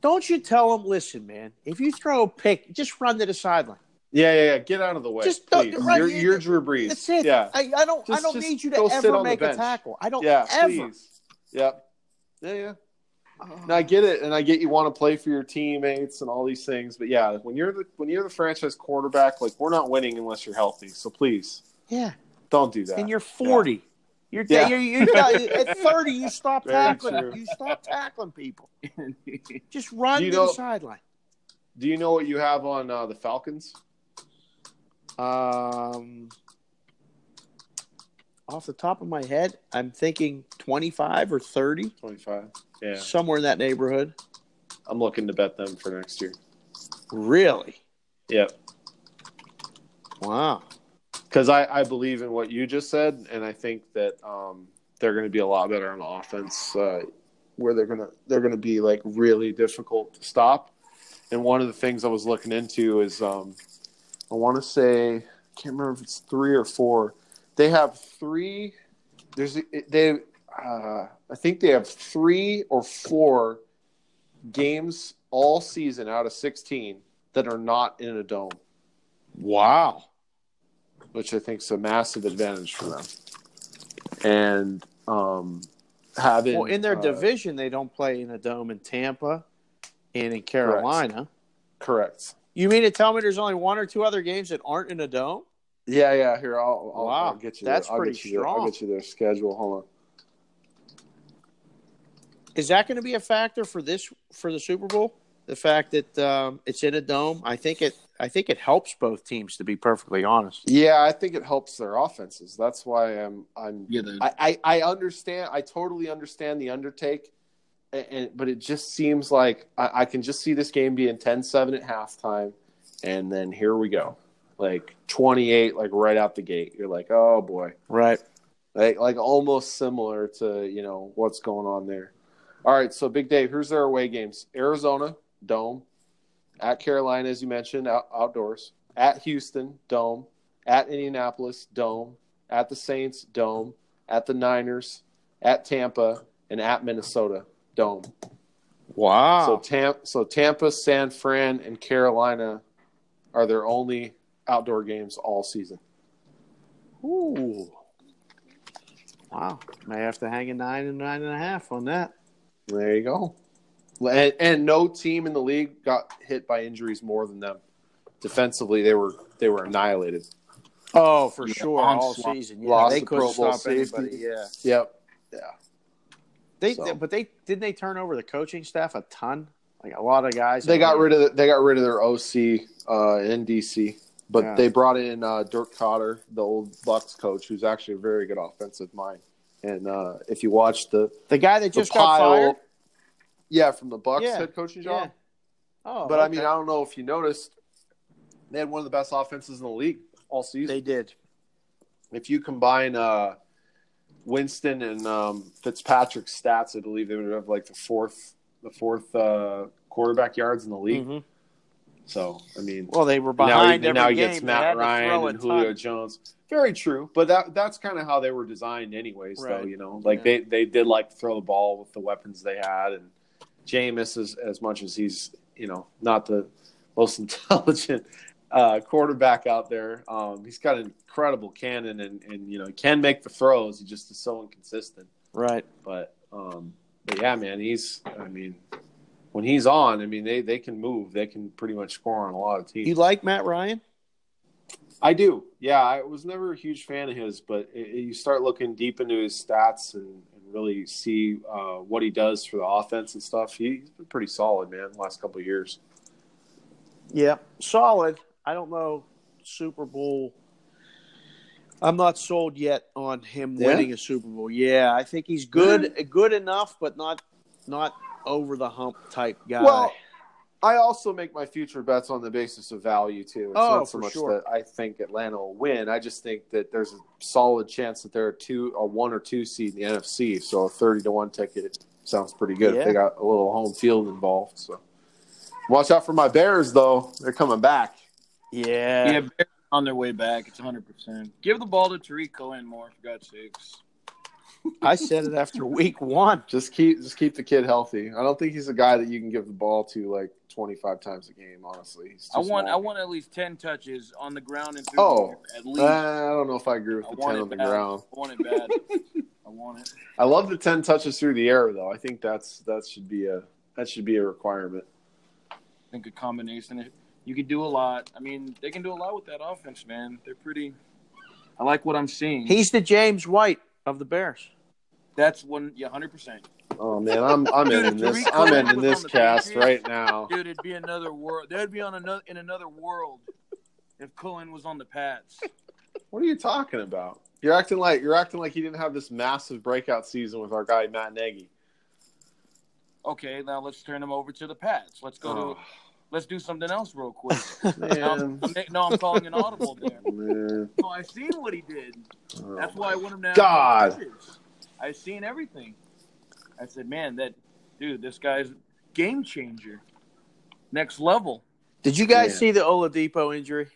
don't you tell him, listen, man, if you throw a pick, just run to the sideline. Yeah, yeah, yeah. Get out of the way, Just don't- please. right, you're, you- you're Drew Brees. That's it. Yeah, I, I don't I don't need you to ever make a tackle. I don't yeah, ever. please. Yep. Yeah, yeah. Uh-huh. And I get it, and I get you want to play for your teammates and all these things, but yeah, when you're the when you're the franchise quarterback, like we're not winning unless you're healthy. So please Yeah. don't do that. And you're 40. You're, Yeah. you're, you're, at 30, you stop tackling. true. You stop tackling people. Just run Do you to know- the sideline. Do you know what you have on uh, the Falcons? Um, off the top of my head, I'm thinking 25 or 30, Twenty five. Yeah, somewhere in that neighborhood. I'm looking to bet them for next year. Really? Yep. Wow. Because I, I believe in what you just said, and I think that um, they're going to be a lot better on offense uh, where they're gonna they're gonna be like really difficult to stop. And one of the things I was looking into is um, I want to say I can't remember if it's three or four. They have three. There's they uh, I think they have three or four games all season out of sixteen that are not in a dome, Wow. Which I think is a massive advantage for them. And um, having Well, in their uh, division, they don't play in a dome in Tampa and in Carolina. correct. You mean to tell me there's only one or two other games that aren't in a dome? Yeah, yeah. Here, I'll, I'll, Wow, I'll get you. that's pretty you their- I'll get you their schedule. Hold on. Is that going to be a factor for this for the Super Bowl? The fact that um, it's in a dome, I think it. I think it helps both teams. To be perfectly honest, Yeah, I think it helps their offenses. That's why I'm. I'm. Yeah, I, I, I understand. I totally understand the undertake, and, and but it just seems like I, I can just see this game being 10-7 at halftime, and then here we go, like twenty eight, like right out the gate. You're like, oh boy, right? like like almost similar to you know what's going on there. All right, so Big Dave, here's their away games: Arizona Dome, at Carolina, as you mentioned, out, outdoors, at Houston Dome, at Indianapolis Dome, at the Saints Dome, at the Niners, at Tampa, and at Minnesota Dome. Wow. So Tam- so Tampa, San Fran, and Carolina are their only outdoor games all season. Ooh. Wow. May have to hang a nine and nine and a half on that. There you go. And, and no team in the league got hit by injuries more than them. Defensively, they were they were annihilated. Oh, for Yeah, sure, all onslaught. season. Yeah, Lost they the couldn't Pro Bowl stop anybody. safety. Yeah, Yep. Yeah. they. So- But they didn't they turn over the coaching staff a ton. Like a lot of guys. They got rid of the, they got rid of their OC uh, in DC, but Yeah. they brought in uh, Dirk Koetter, the old Bucks coach, who's actually a very good offensive mind. And uh, if you watch the the guy that the just got pile- fired. Yeah, from the Bucks Yeah, head coaching Yeah. job. Oh, but I mean, I don't know if you noticed, they had one of the best offenses in the league all season. they did. if you combine uh, Winston and um, Fitzpatrick's stats, I believe they would have like the fourth, the fourth uh, quarterback yards in the league. Mhm. So I mean, Well, they were now behind now every he gets game. Matt Ryan and Julio ton. Jones. Very true, but that that's kind of how they were designed, anyways. Right. Though you know, like Yeah. they they did like to throw the ball with the weapons they had, and Jameis as as much as he's you know not the most intelligent uh, quarterback out there. Um, he's got an incredible cannon, and and you know he can make the throws. He just is so inconsistent. Right. But um, but yeah, man, he's I mean. When he's on, I mean, they, they can move. They can pretty much score on a lot of teams. You like Matt Ryan? I do. Yeah, I was never a huge fan of his, but it, it- you start looking deep into his stats and, and really see uh, what he does for the offense and stuff. He, he's been pretty solid, man, the last couple of years. Yeah, solid. I don't know Super Bowl. I'm not sold yet on him Yeah? winning a Super Bowl. Yeah, I think he's good, good enough, but not not over the hump type guy. Well, I also make my future bets on the basis of value too. It's Oh, not so for much sure. that I think Atlanta will win. I just think that there's a solid chance that they're a two, a one or two seed in the NFC. So a thirty to one ticket sounds pretty good. Yeah. If they got a little home field involved. So watch out for my Bears, though. They're coming back. yeah, yeah, Bears on their way back. It's 100. percent Give the ball to Tarik Cohen more, for God's sakes. I said it after week one. Just keep, just keep the kid healthy. I don't think he's a guy that you can give the ball to like twenty five times a game. Honestly, he's too I want I want at least 10 touches on the ground and through Oh, the air, at least. I don't know if I agree with I the ten it on the bad. ground. I want it bad. I want it. I love the ten touches through the air, though. I think that's that should be a that should be a requirement. I think a combination. You could do a lot. I mean, they can do a lot with that offense, man. They're pretty. I like what I'm seeing. He's the James White of the Bears. That's one. Yeah, hundred percent. Oh man, I'm I'm Dude, ending this. I'm Cohen ending this cast Patriots- right now. Dude, it'd be another world. They'd be on another in another world if Cullen was on the Pats. What are you talking about? You're acting like you're acting like he didn't have this massive breakout season with our guy Matt Nagy. Okay, now let's turn him over to the Pats. Let's go Oh, to. Let's do something else real quick. Now, man, I'm, no, I'm calling an audible there. man. Oh, no, I've seen what he did. Oh, That's why I want him to. God. I've seen everything. I said, man, that dude, this guy's game changer, next level. Did you guys Yeah. see the Oladipo injury?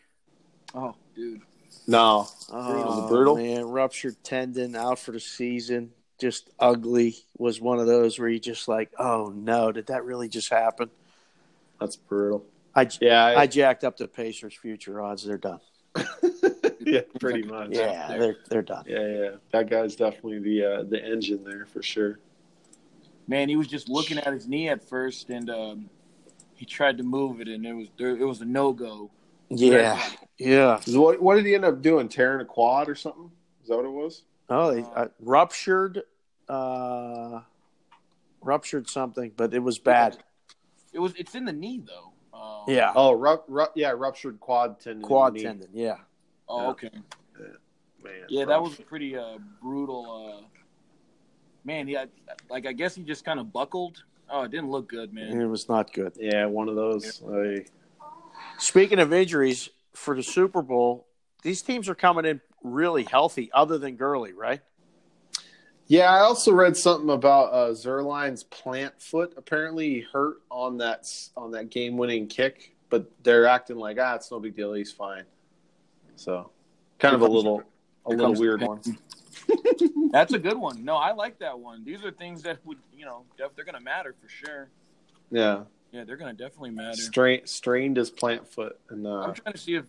Oh, dude, No. Oh, Brutal. man, ruptured tendon, out for the season. Just ugly. Was one of those where you just like, oh no, did that really just happen? That's brutal. I, Yeah. I I, jacked up the Pacers' future odds. They're done. yeah, pretty much. Yeah, there. they're they're done. Yeah, yeah. That guy's definitely the uh, the engine there for sure. man, he was just looking at his knee at first, and um, he tried to move it, and it was there, it was a no go. Yeah, yeah. So what what did he end up doing? Tearing a quad or something? Is that what it was? Oh, they uh, ruptured, uh, ruptured something, but it was bad. It was it's in the knee though. Um, Yeah, Oh, ru- ru- yeah, ruptured quad tendon. quad knee. tendon. Yeah, Oh, Yeah. okay. Man, Yeah, that rough. was pretty uh, brutal. Uh, man, yeah, like I guess he just kind of buckled. Oh, it didn't look good, man. it was not good. yeah one of those. Like, Speaking of injuries for the Super Bowl, these teams are coming in really healthy, other than Gurley, right? Yeah, I also read something about uh, Zuerlein's plant foot. Apparently, he hurt on that on that game-winning kick, but they're acting like ah, it's no big deal. He's fine. So, kind of a little a little weird one. That's a good one. No, I like that one. These are things that would, you know, def- they're gonna matter for sure. Yeah, Yeah, they're gonna definitely matter. strained strained his plant foot, and uh, I'm trying to see if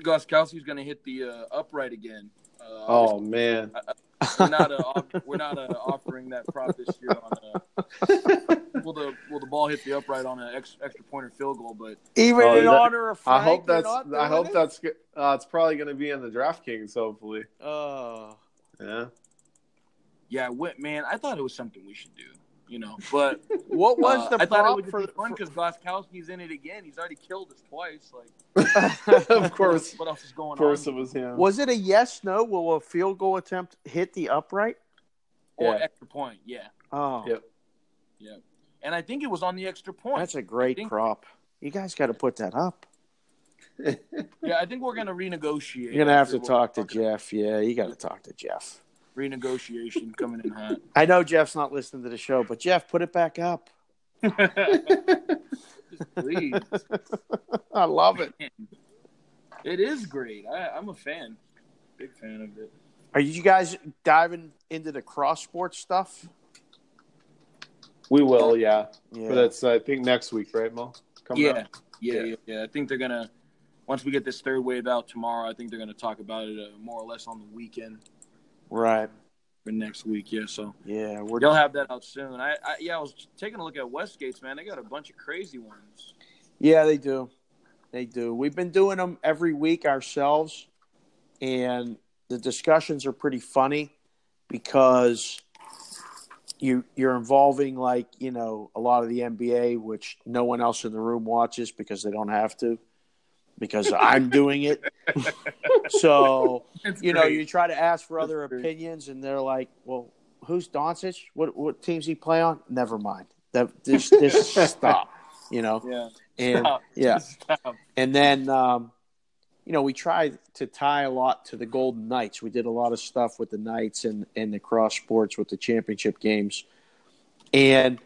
Gostkowski's gonna hit the uh, upright again. Uh, oh man, we're not uh, we're not uh, offering that prop this year. On uh, will the will the ball hit the upright on an ex, extra point or field goal? But Even Oh, in that- honor of Frank, I hope that's not I hope it? that's. Uh, it's probably going to be in the DraftKings, hopefully. Oh, Yeah, yeah, what, man, I thought it was something we should do. You know, but what was uh, the I thought it prop would for, be fun for because Gostkowski's in it again. He's already killed us twice. Like, of course, what else is going on? of course, on? it was him. Was it a yes no? Will a field goal attempt hit the upright? Or Yeah. extra point, yeah, Oh, Yep. yeah. And I think it was on the extra point. that's a great think- prop. You guys got to put that up. yeah, I think we're gonna renegotiate. You're gonna have to talk to we're Jeff. Yeah, you got to talk to Jeff. Renegotiation coming in hot. I know Jeff's not listening to the show, but Jeff, put it back up. Please. I love it. It is great. I, I'm a fan. Big fan of it. Are you guys diving into the cross sports stuff? We will, yeah. Yeah. But that's I think next week, right, Mo? Coming Yeah. yeah, Yeah. yeah, yeah. I think they're gonna once we get this third wave out tomorrow. I think they're gonna talk about it uh, more or less on the weekend right. for next week. Yeah, so Yeah, we're they'll have that out soon. I, I yeah, I was taking a look at Westgate's man. They got a bunch of crazy ones. Yeah, they do. They do. We've been doing them every week ourselves, and the discussions are pretty funny because you you're involving like you know a lot of the NBA, which no one else in the room watches because they don't have to, because I'm doing it. so It's you know you try to ask for other great. opinions, and they're like, "Well, who's Doncic? What what teams he play on? Never mind. That this this stop." You know, yeah, and Stop. yeah, Stop. and then, um, you know, we tried to tie a lot to the Golden Knights. We did a lot of stuff with the Knights and, and the cross sports with the championship games. And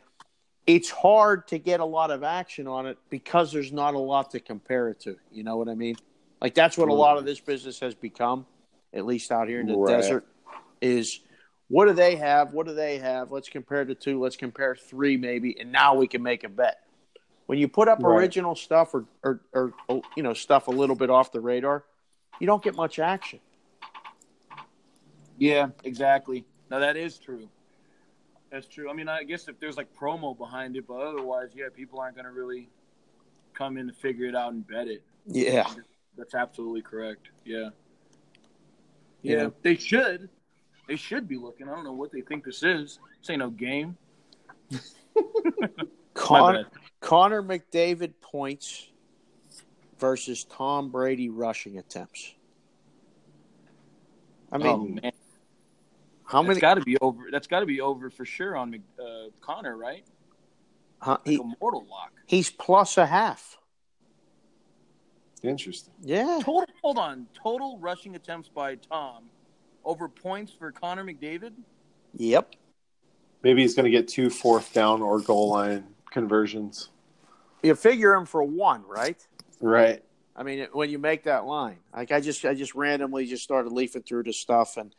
it's hard to get a lot of action on it because there's not a lot to compare it to. You know what I mean? Like, that's what a lot of this business has become, at least out here in the Right. desert, is what do they have? What do they have? Let's compare the two. Let's compare three, maybe. And now we can make a bet. When you put up Right. original stuff or, or, or, oh, you know, stuff a little bit off the radar, you don't get much action. Yeah, exactly. No, that is true. That's true. I mean, I guess if there's like promo behind it, but otherwise, yeah, people aren't gonna really come in to figure it out and bet it. Yeah. That's absolutely correct. Yeah. Yeah. Yeah, they should. They should be looking. I don't know what they think this is. This ain't no game. Connor. Connor McDavid points versus Tom Brady rushing attempts. I mean, oh man, how that's many? got to be over. That's got to be over for sure on Mc- uh, Connor, right? huh, Like he, a mortal lock. he's plus a half. Interesting. Yeah. Total. Hold on. Total rushing attempts by Tom over points for Connor McDavid. Yep. Maybe he's going to get two fourth down or goal line conversions. You figure him for one, right? Right. I mean, when you make that line, like I just, I just randomly just started leafing through the stuff, and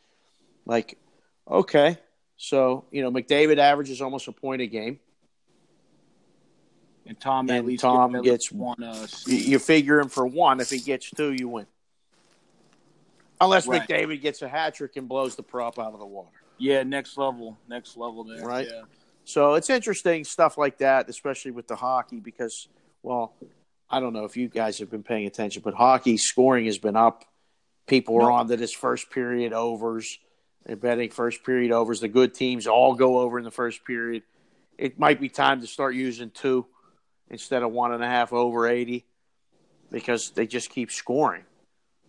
like, okay, so you know, McDavid averages almost a point a game. And Tom at And least Tom at gets- one. Uh, you figure him for one. If he gets two, you win. Unless Right. McDavid gets a hat trick and blows the prop out of the water. yeah, next level, next level there. Right. Yeah. So it's interesting stuff like that, especially with the hockey, because, well, I don't know if you guys have been paying attention, but hockey scoring has been up. People are No. on to this first period overs. They're betting first period overs. The good teams all go over in the first period. It might be time to start using two instead of one and a half over 80 because they just keep scoring.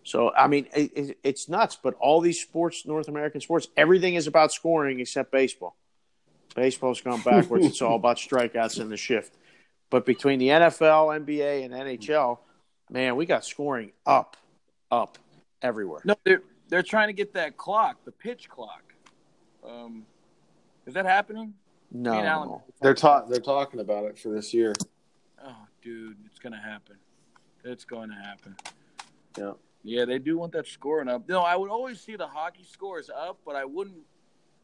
So, I mean, it, it, it's nuts, but all these sports, North American sports, everything is about scoring except baseball. Baseball's gone backwards. it's all about strikeouts in the shift. But between the NFL, NBA, and NHL, man, we got scoring up, up everywhere. No, they're they're trying to get that clock, the pitch clock. Um, is that happening? Me and Alan- No. They're ta- they're talking about it for this year. Oh, dude, it's gonna happen. It's going to happen. Yeah. Yeah, they do want that scoring up. No, I would always see the hockey scores up, but I wouldn't.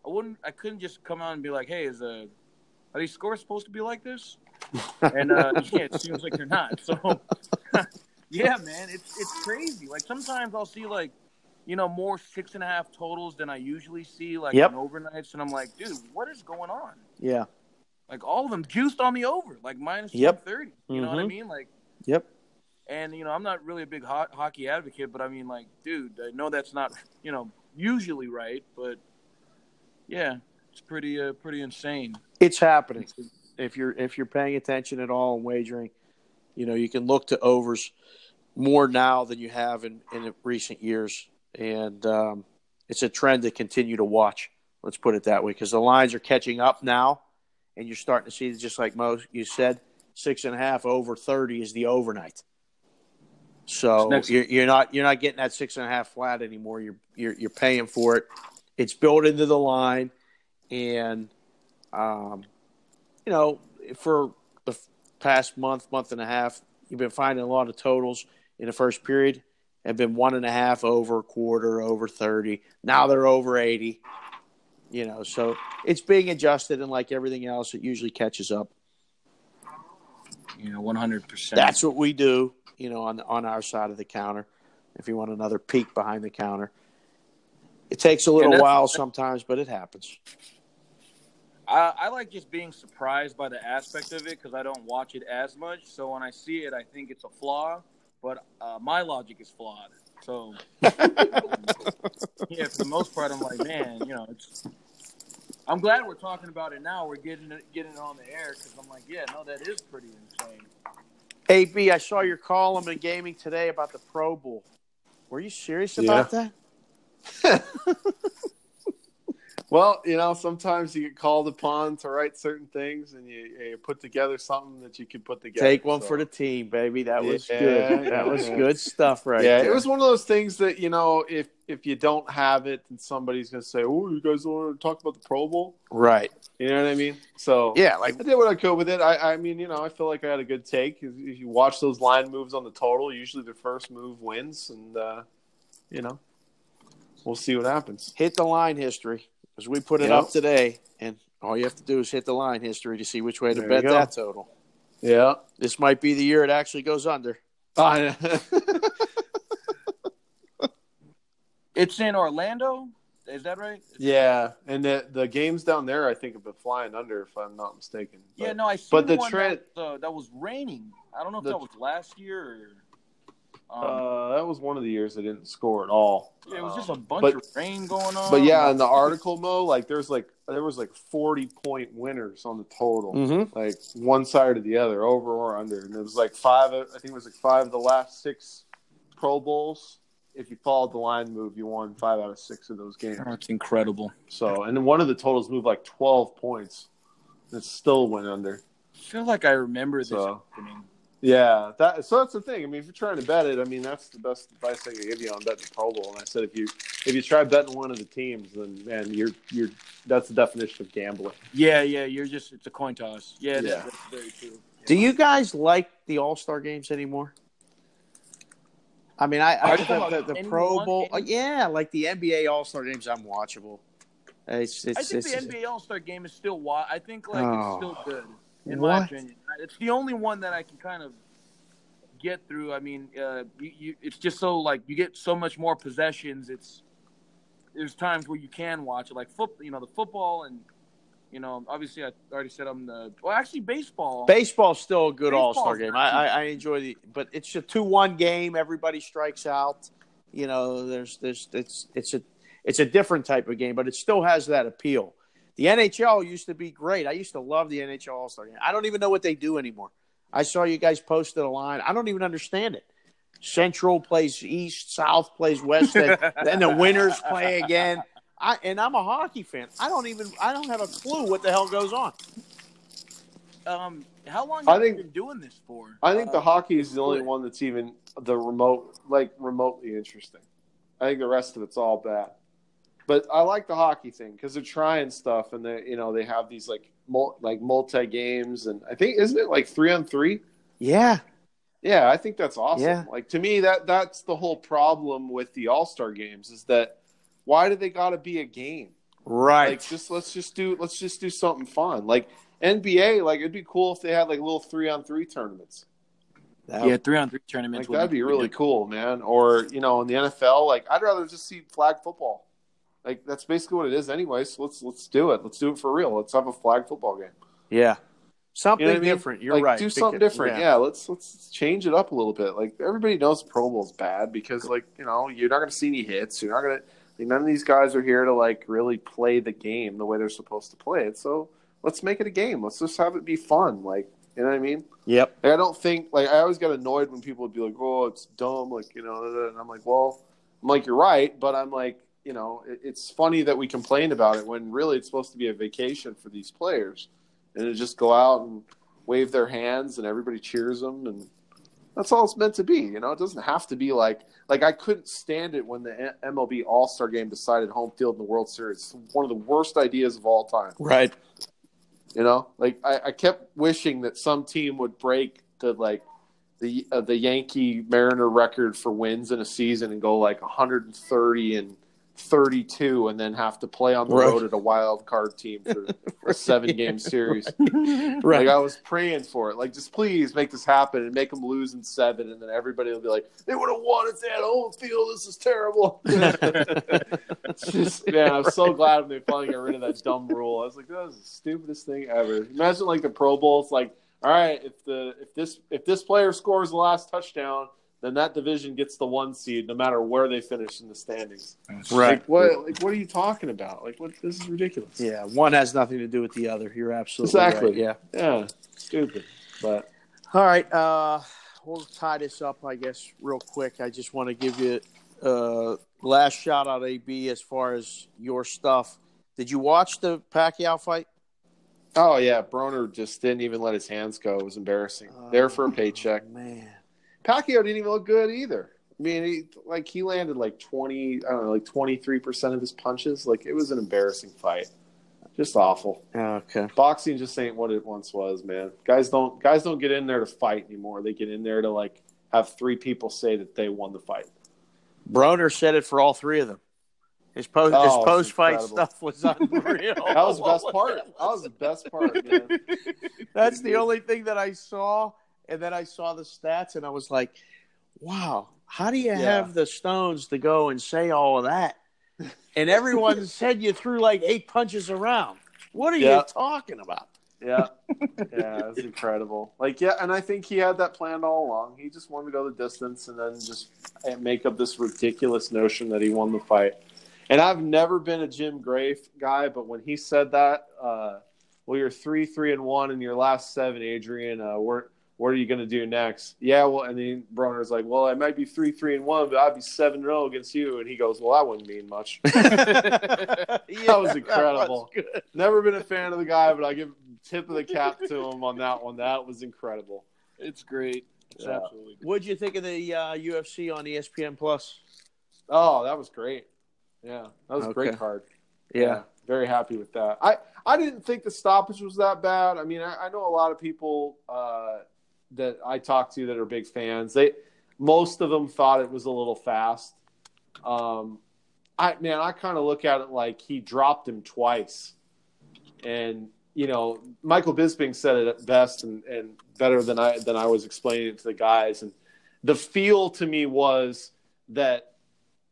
I wouldn't. I couldn't just come out and be like, "Hey, is the are these scores supposed to be like this?" And uh, yeah, it seems like they're not. So, yeah, man, it's it's crazy. Like sometimes I'll see like, you know, more six and a half totals than I usually see, like Yep. on overnights, and I'm like, dude, what is going on? Yeah. Like all of them juiced on the over, like minus Yep. thirty. You know what I Mhm. mean? Like. Yep. And you know, I'm not really a big ho- hockey advocate, but I mean, like, dude, I know that's not you know usually right, but yeah, it's pretty uh, pretty insane. It's happening. If you're if you're paying attention at all in wagering, you know you can look to overs more now than you have in in recent years, and um, it's a trend to continue to watch. Let's put it that way, because the lines are catching up now, and you're starting to see just like most you said, six and a half over thirty is the overnight. So you're, you're not you're not getting that six and a half flat anymore. You're you're you're paying for it. It's built into the line, and um, you know, for the past month, month and a half, you've been finding a lot of totals in the first period have been one and a half over quarter, over 30. Now they're over 80. You know, so it's being adjusted, and like everything else, it usually catches up. You know, 100. percent That's what we do, you know, on on our side of the counter. If you want another peek behind the counter, it takes a little while sometimes, but it happens. I, I like just being surprised by the aspect of it because I don't watch it as much. So when I see it, I think it's a flaw, but uh, my logic is flawed. So yeah, for the most part, I'm like, man, you know, it's. I'm glad we're talking about it now. We're getting it, getting it on the air because I'm like, yeah, no, that is pretty insane. AB, I saw your column in gaming today about the Pro Bowl. Were you serious about that? Well, you know, sometimes you get called upon to write certain things, and you, you put together something that you can put together. Take one so. for the team, baby. That was Yeah, good. That was yeah. good stuff, right? yeah, there. it was one of those things that you know, if if you don't have it, then somebody's gonna say, "Oh, you guys want to talk about the Pro Bowl?" right. You know what I mean? So Yeah, like I did what I could with it. I, I mean, you know, I feel like I had a good take. If if you watch those line moves on the total, usually the first move wins, and uh, you know, we'll see what happens. hit the line history because we put it Yep. up today, and all you have to do is hit the line history to see which way to There bet you that total. Yeah. This might be the year it actually goes under. It's in Orlando. Is that right? yeah, and the the games down there, I think, have been flying under, if I'm not mistaken. Yeah, no, I seen but the one trend- that, uh, that was raining. I don't know if The- that was last year or. Um, Uh, that was one of the years they didn't score at all. yeah, it was just Um, a bunch but- of rain going on. But yeah, in the article, Mo, like there's like there was like 40 point winners on the total, Mm-hmm. like one side or the other, over or under, and it was like five. I think it was like five of the last six Pro Bowls. If you followed the line move, you won five out of six of those games. Oh, it's incredible. So, and then one of the totals moved like 12 points, and it still went under. I feel like I remember this So- happening. Yeah, that so that's the thing. I mean, if you're trying to bet it, I mean, that's the best advice I can give you on betting the Pro Bowl. And I said, if you if you try betting one of the teams, then man, you're you're that's the definition of gambling. Yeah, yeah, you're just it's a coin toss. Yeah, that- Yeah. that's very true. Do you guys like the All Star games anymore? I mean, I, I Are think you the, the, the Pro one Bowl, game? uh, yeah, like the NBA All Star games, I'm watchable. It's, it's, I think it's, the NBA All Star game is still wa- I think like Oh. it's still good in my opinion. It's the only one that I can kind of get through. I mean, uh, you, you, it's just so like you get so much more possessions. It's there's times where you can watch it, like foot, you know, the football and you know, obviously I already said I'm the well, actually baseball. Baseball's still a good All Star game. I, I. I enjoy the, but it's a two one game. Everybody strikes out. You know, there's there's it's it's a it's a different type of game, but it still has that appeal. The NHL used to be great. I used to love the NHL All Star game. I don't even know what they do anymore. I saw you guys posted a line. I don't even understand it. Central plays East, South plays West, and then the winners play again. I, and I'm a hockey fan. I don't even I don't have a clue what the hell goes on. Um, how long I have think- you been doing this for? I think the Uh, hockey is the only one that's even the remote, like remotely interesting. I think the rest of it's all bad. But I like the hockey thing because they're trying stuff and they, you know, they have these like mul- like multi games and I think isn't it like three on three? Yeah, Yeah, I think that's awesome. Yeah. Like to me, that that's the whole problem with the All Star games is that why do they got to be a game? right. Like just let's just do let's just do something fun. Like NBA, like it'd be cool if they had like little three on three tournaments. That- yeah, three on three tournaments. Like that'd be really cool, man. Or you know, in the NFL, like I'd rather just see flag football. Like that's basically what it is, anyway. So let's let's do it. Let's do it for real. Let's have a flag football game. Yeah. Something You know what I mean? different. You're like, right. Do something different. Yeah. Let's let's change it up a little bit. Like everybody knows Pro Bowl's bad because like you know you're not going to see any hits. You're not going to. Like, none of these guys are here to like really play the game the way they're supposed to play it. So let's make it a game. Let's just have it be fun. Like you know what I mean? Yep. Like, I don't think like I always got annoyed when people would be like, "Oh, it's dumb," like you know, and I'm like, "Well, I'm like you're right," but I'm like, you know, it, it's funny that we complain about it when really it's supposed to be a vacation for these players, and to just go out and wave their hands and everybody cheers them, and that's all it's meant to be. You know, it doesn't have to be like like I couldn't stand it when the MLB All Star Game decided home field in the World Series. It's one of the worst ideas of all time. Right. You know, like I, I kept wishing that some team would break the like the uh, the Yankee Mariner record for wins in a season and go like 130 and 32, and then have to play on the Right. road at a wild card team for a seven game series. Right. Like I was praying for it. Like just please make this happen and make them lose in seven, and then everybody will be like, they would have won it's had home field. This is terrible. Just man, I'm so glad when they finally got rid of that dumb rule. I was like, that was the stupidest thing ever. Imagine like the Pro Bowl. It's like, all right, if the if this if this player scores the last touchdown, then that division gets the one seed, no matter where they finish in the standings. Right. Like what? Like what are you talking about? Like what? This is ridiculous. Yeah. One has nothing to do with the other. You're absolutely Exactly. right. Yeah. Yeah. Stupid. But All right. Uh, we'll tie this up, I guess, real quick. I just want to give you uh, last shout out, AB, as far as your stuff. Did you watch the Pacquiao fight? oh yeah, Broner just didn't even let his hands go. It was embarrassing. there for a paycheck. Oh, man. Pacquiao didn't even look good either. I mean, he, like he landed like twenty, I don't know, like twenty three percent of his punches. Like it was an embarrassing fight, just awful. Okay. Boxing just ain't what it once was, man. Guys don't guys don't get in there to fight anymore. They get in there to like have three people say that they won the fight. Broner said it for all three of them. His post oh, his post fight stuff was unreal. That was the best part. That was the best part, man. That's the only thing that I saw, and then I saw the stats, and I was like, "Wow, how do you Yeah. have the stones to go and say all of that?" And everyone said you threw like eight punches around. What are you talking about? Yeah, yeah, it was incredible. Like, yeah, and I think he had that planned all along. He just wanted to go the distance and then just make up this ridiculous notion that he won the fight. And I've never been a Jim Gray guy, but when he said that, uh, well, you're three, three, and one in your last seven, Adrien. Uh, what what are you going to do next? Yeah, well, and then Broner's like, well, I might be three, three, and one, but I'd be seven and zero against you. And he goes, well, that wouldn't mean much. that was incredible. Never been a fan of the guy, but I give tip of the cap to him on that one. That was incredible. It's great. It's Yeah. absolutely great. What'd you think of the uh, UFC on ESPN Plus? Oh, that was great. Yeah, that was a great card. Yeah. very happy with that. I I didn't think the stoppage was that bad. I mean, I, I know a lot of people uh, that I talk to that are big fans. They most of them thought it was a little fast. Um, I man, I kind of look at it like he dropped him twice, and you know, Michael Bisping said it best and, and better than I than I was explaining it to the guys. And the feel to me was that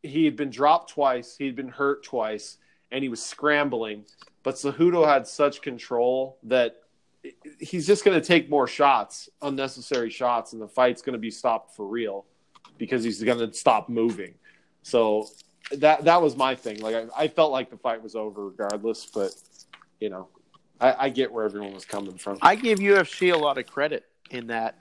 he had been dropped twice, he'd been hurt twice, and he was scrambling. But Cejudo had such control that he's just going to take more shots, unnecessary shots, and the fight's going to be stopped for real because he's going to stop moving. So that that was my thing. Like I, I felt like the fight was over regardless, but you know, I, I get where everyone was coming from. I give UFC a lot of credit in that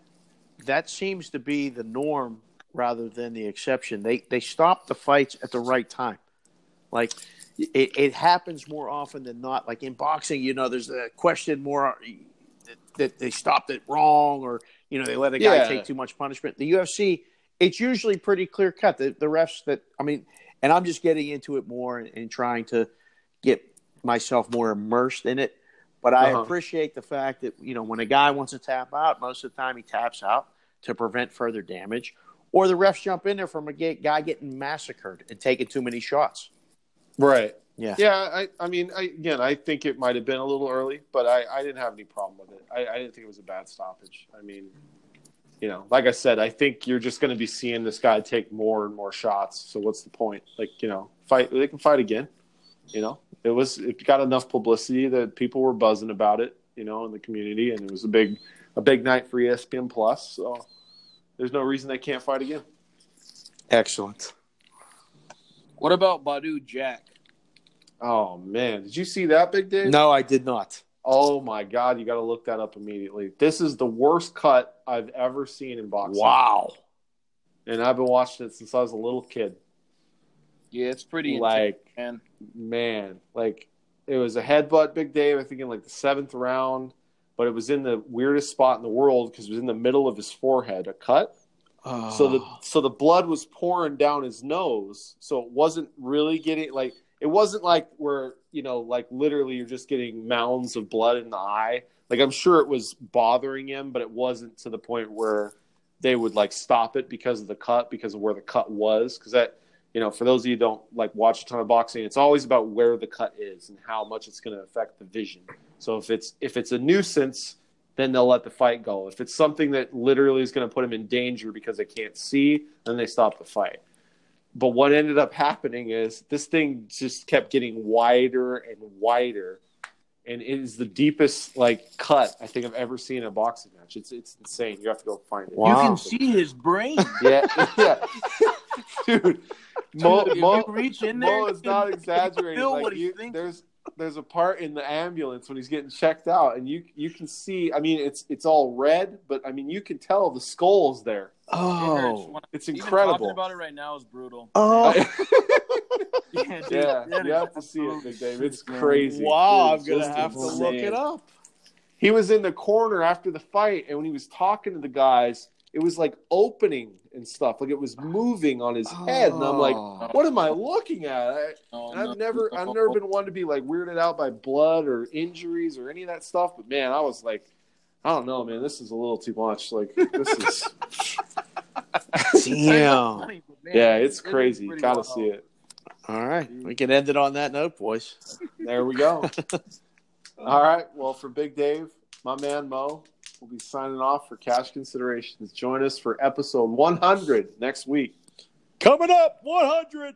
that seems to be the norm rather than the exception. They they stop the fights at the right time. Like it, it happens more often than not. Like in boxing, you know, there's a question more that, that they stopped it wrong or you know they let a guy Yeah. take too much punishment. The UFC, it's usually pretty clear cut. The, the refs that I mean, and I'm just getting into it more and, and trying to get myself more immersed in it. But I Uh-huh. appreciate the fact that you know when a guy wants to tap out, most of the time he taps out to prevent further damage, or the refs jump in there from a guy getting massacred and taking too many shots. Right. Yeah. Yeah. I, I mean, I, again, I think it might have been a little early, but I, I didn't have any problem with it. I, I didn't think it was a bad stoppage. I mean, you know, like I said, I think you're just going to be seeing this guy take more and more shots. So what's the point? Like, you know, fight. They can fight again. You know, it was it got enough publicity that people were buzzing about it. You know, in the community, and it was a big a big night for ESPN Plus. So there's no reason they can't fight again. Excellent. What about Badou Jack? Oh man, did you see that, Big Dave? No, I did not. Oh my god, you got to look that up immediately. This is the worst cut I've ever seen in boxing. Wow. And I've been watching it since I was a little kid. Yeah, it's pretty intense, Like, man. man, like it was a headbutt, Big Dave. I think in like the seventh round, but it was in the weirdest spot in the world because it was in the middle of his forehead, a cut. So the ah. so the blood was pouring down his nose. So it wasn't really getting like it wasn't like where you know like literally you're just getting mounds of blood in the eye. Like I'm sure it was bothering him, but it wasn't to the point where they would like stop it because of the cut because of where the cut was. Because that you know for those of you who don't like watch a ton of boxing, it's always about where the cut is and how much it's going to affect the vision. So if it's if it's a nuisance then they'll let the fight go. If it's something that literally is going to put them in danger because they can't see, then they stop the fight. But what ended up happening is this thing just kept getting wider and wider, and it is the deepest like cut I think I've ever seen in a boxing match. It's it's insane. You have to go find it. Wow. You can see his brain. Yeah, yeah, dude. Mo, Mo, you reach in there, Mo is not exaggerating. feel Like what he you, thinks. there's there's a part in the ambulance when he's getting checked out, and you you can see. I mean, it's it's all red, but I mean, you can tell the skull's there. Oh. When- It's even incredible. Talking about it right now is brutal. Oh. Yeah, dude, yeah, that you have to see it, Big Dave. It's crazy. Wow, I'm gonna just have to look it up. He was in the corner after the fight, and when he was talking to the guys, it was like opening and stuff. Like it was moving on his head, and I'm like, Oh. what am I looking at? I, Oh, And I've no. never, I've never been one to be like weirded out by blood or injuries or any of that stuff. But man, I was like, I don't know, man. This is a little too much. Like this is, Damn. Funny, yeah, it's it is crazy. pretty Got to wild. see it. All right. We can end it on that note, boys. There we go. All right. Well, for Big Dave, my man Mo, we'll be signing off for cash considerations. Join us for episode 100 next week. Coming up, 100.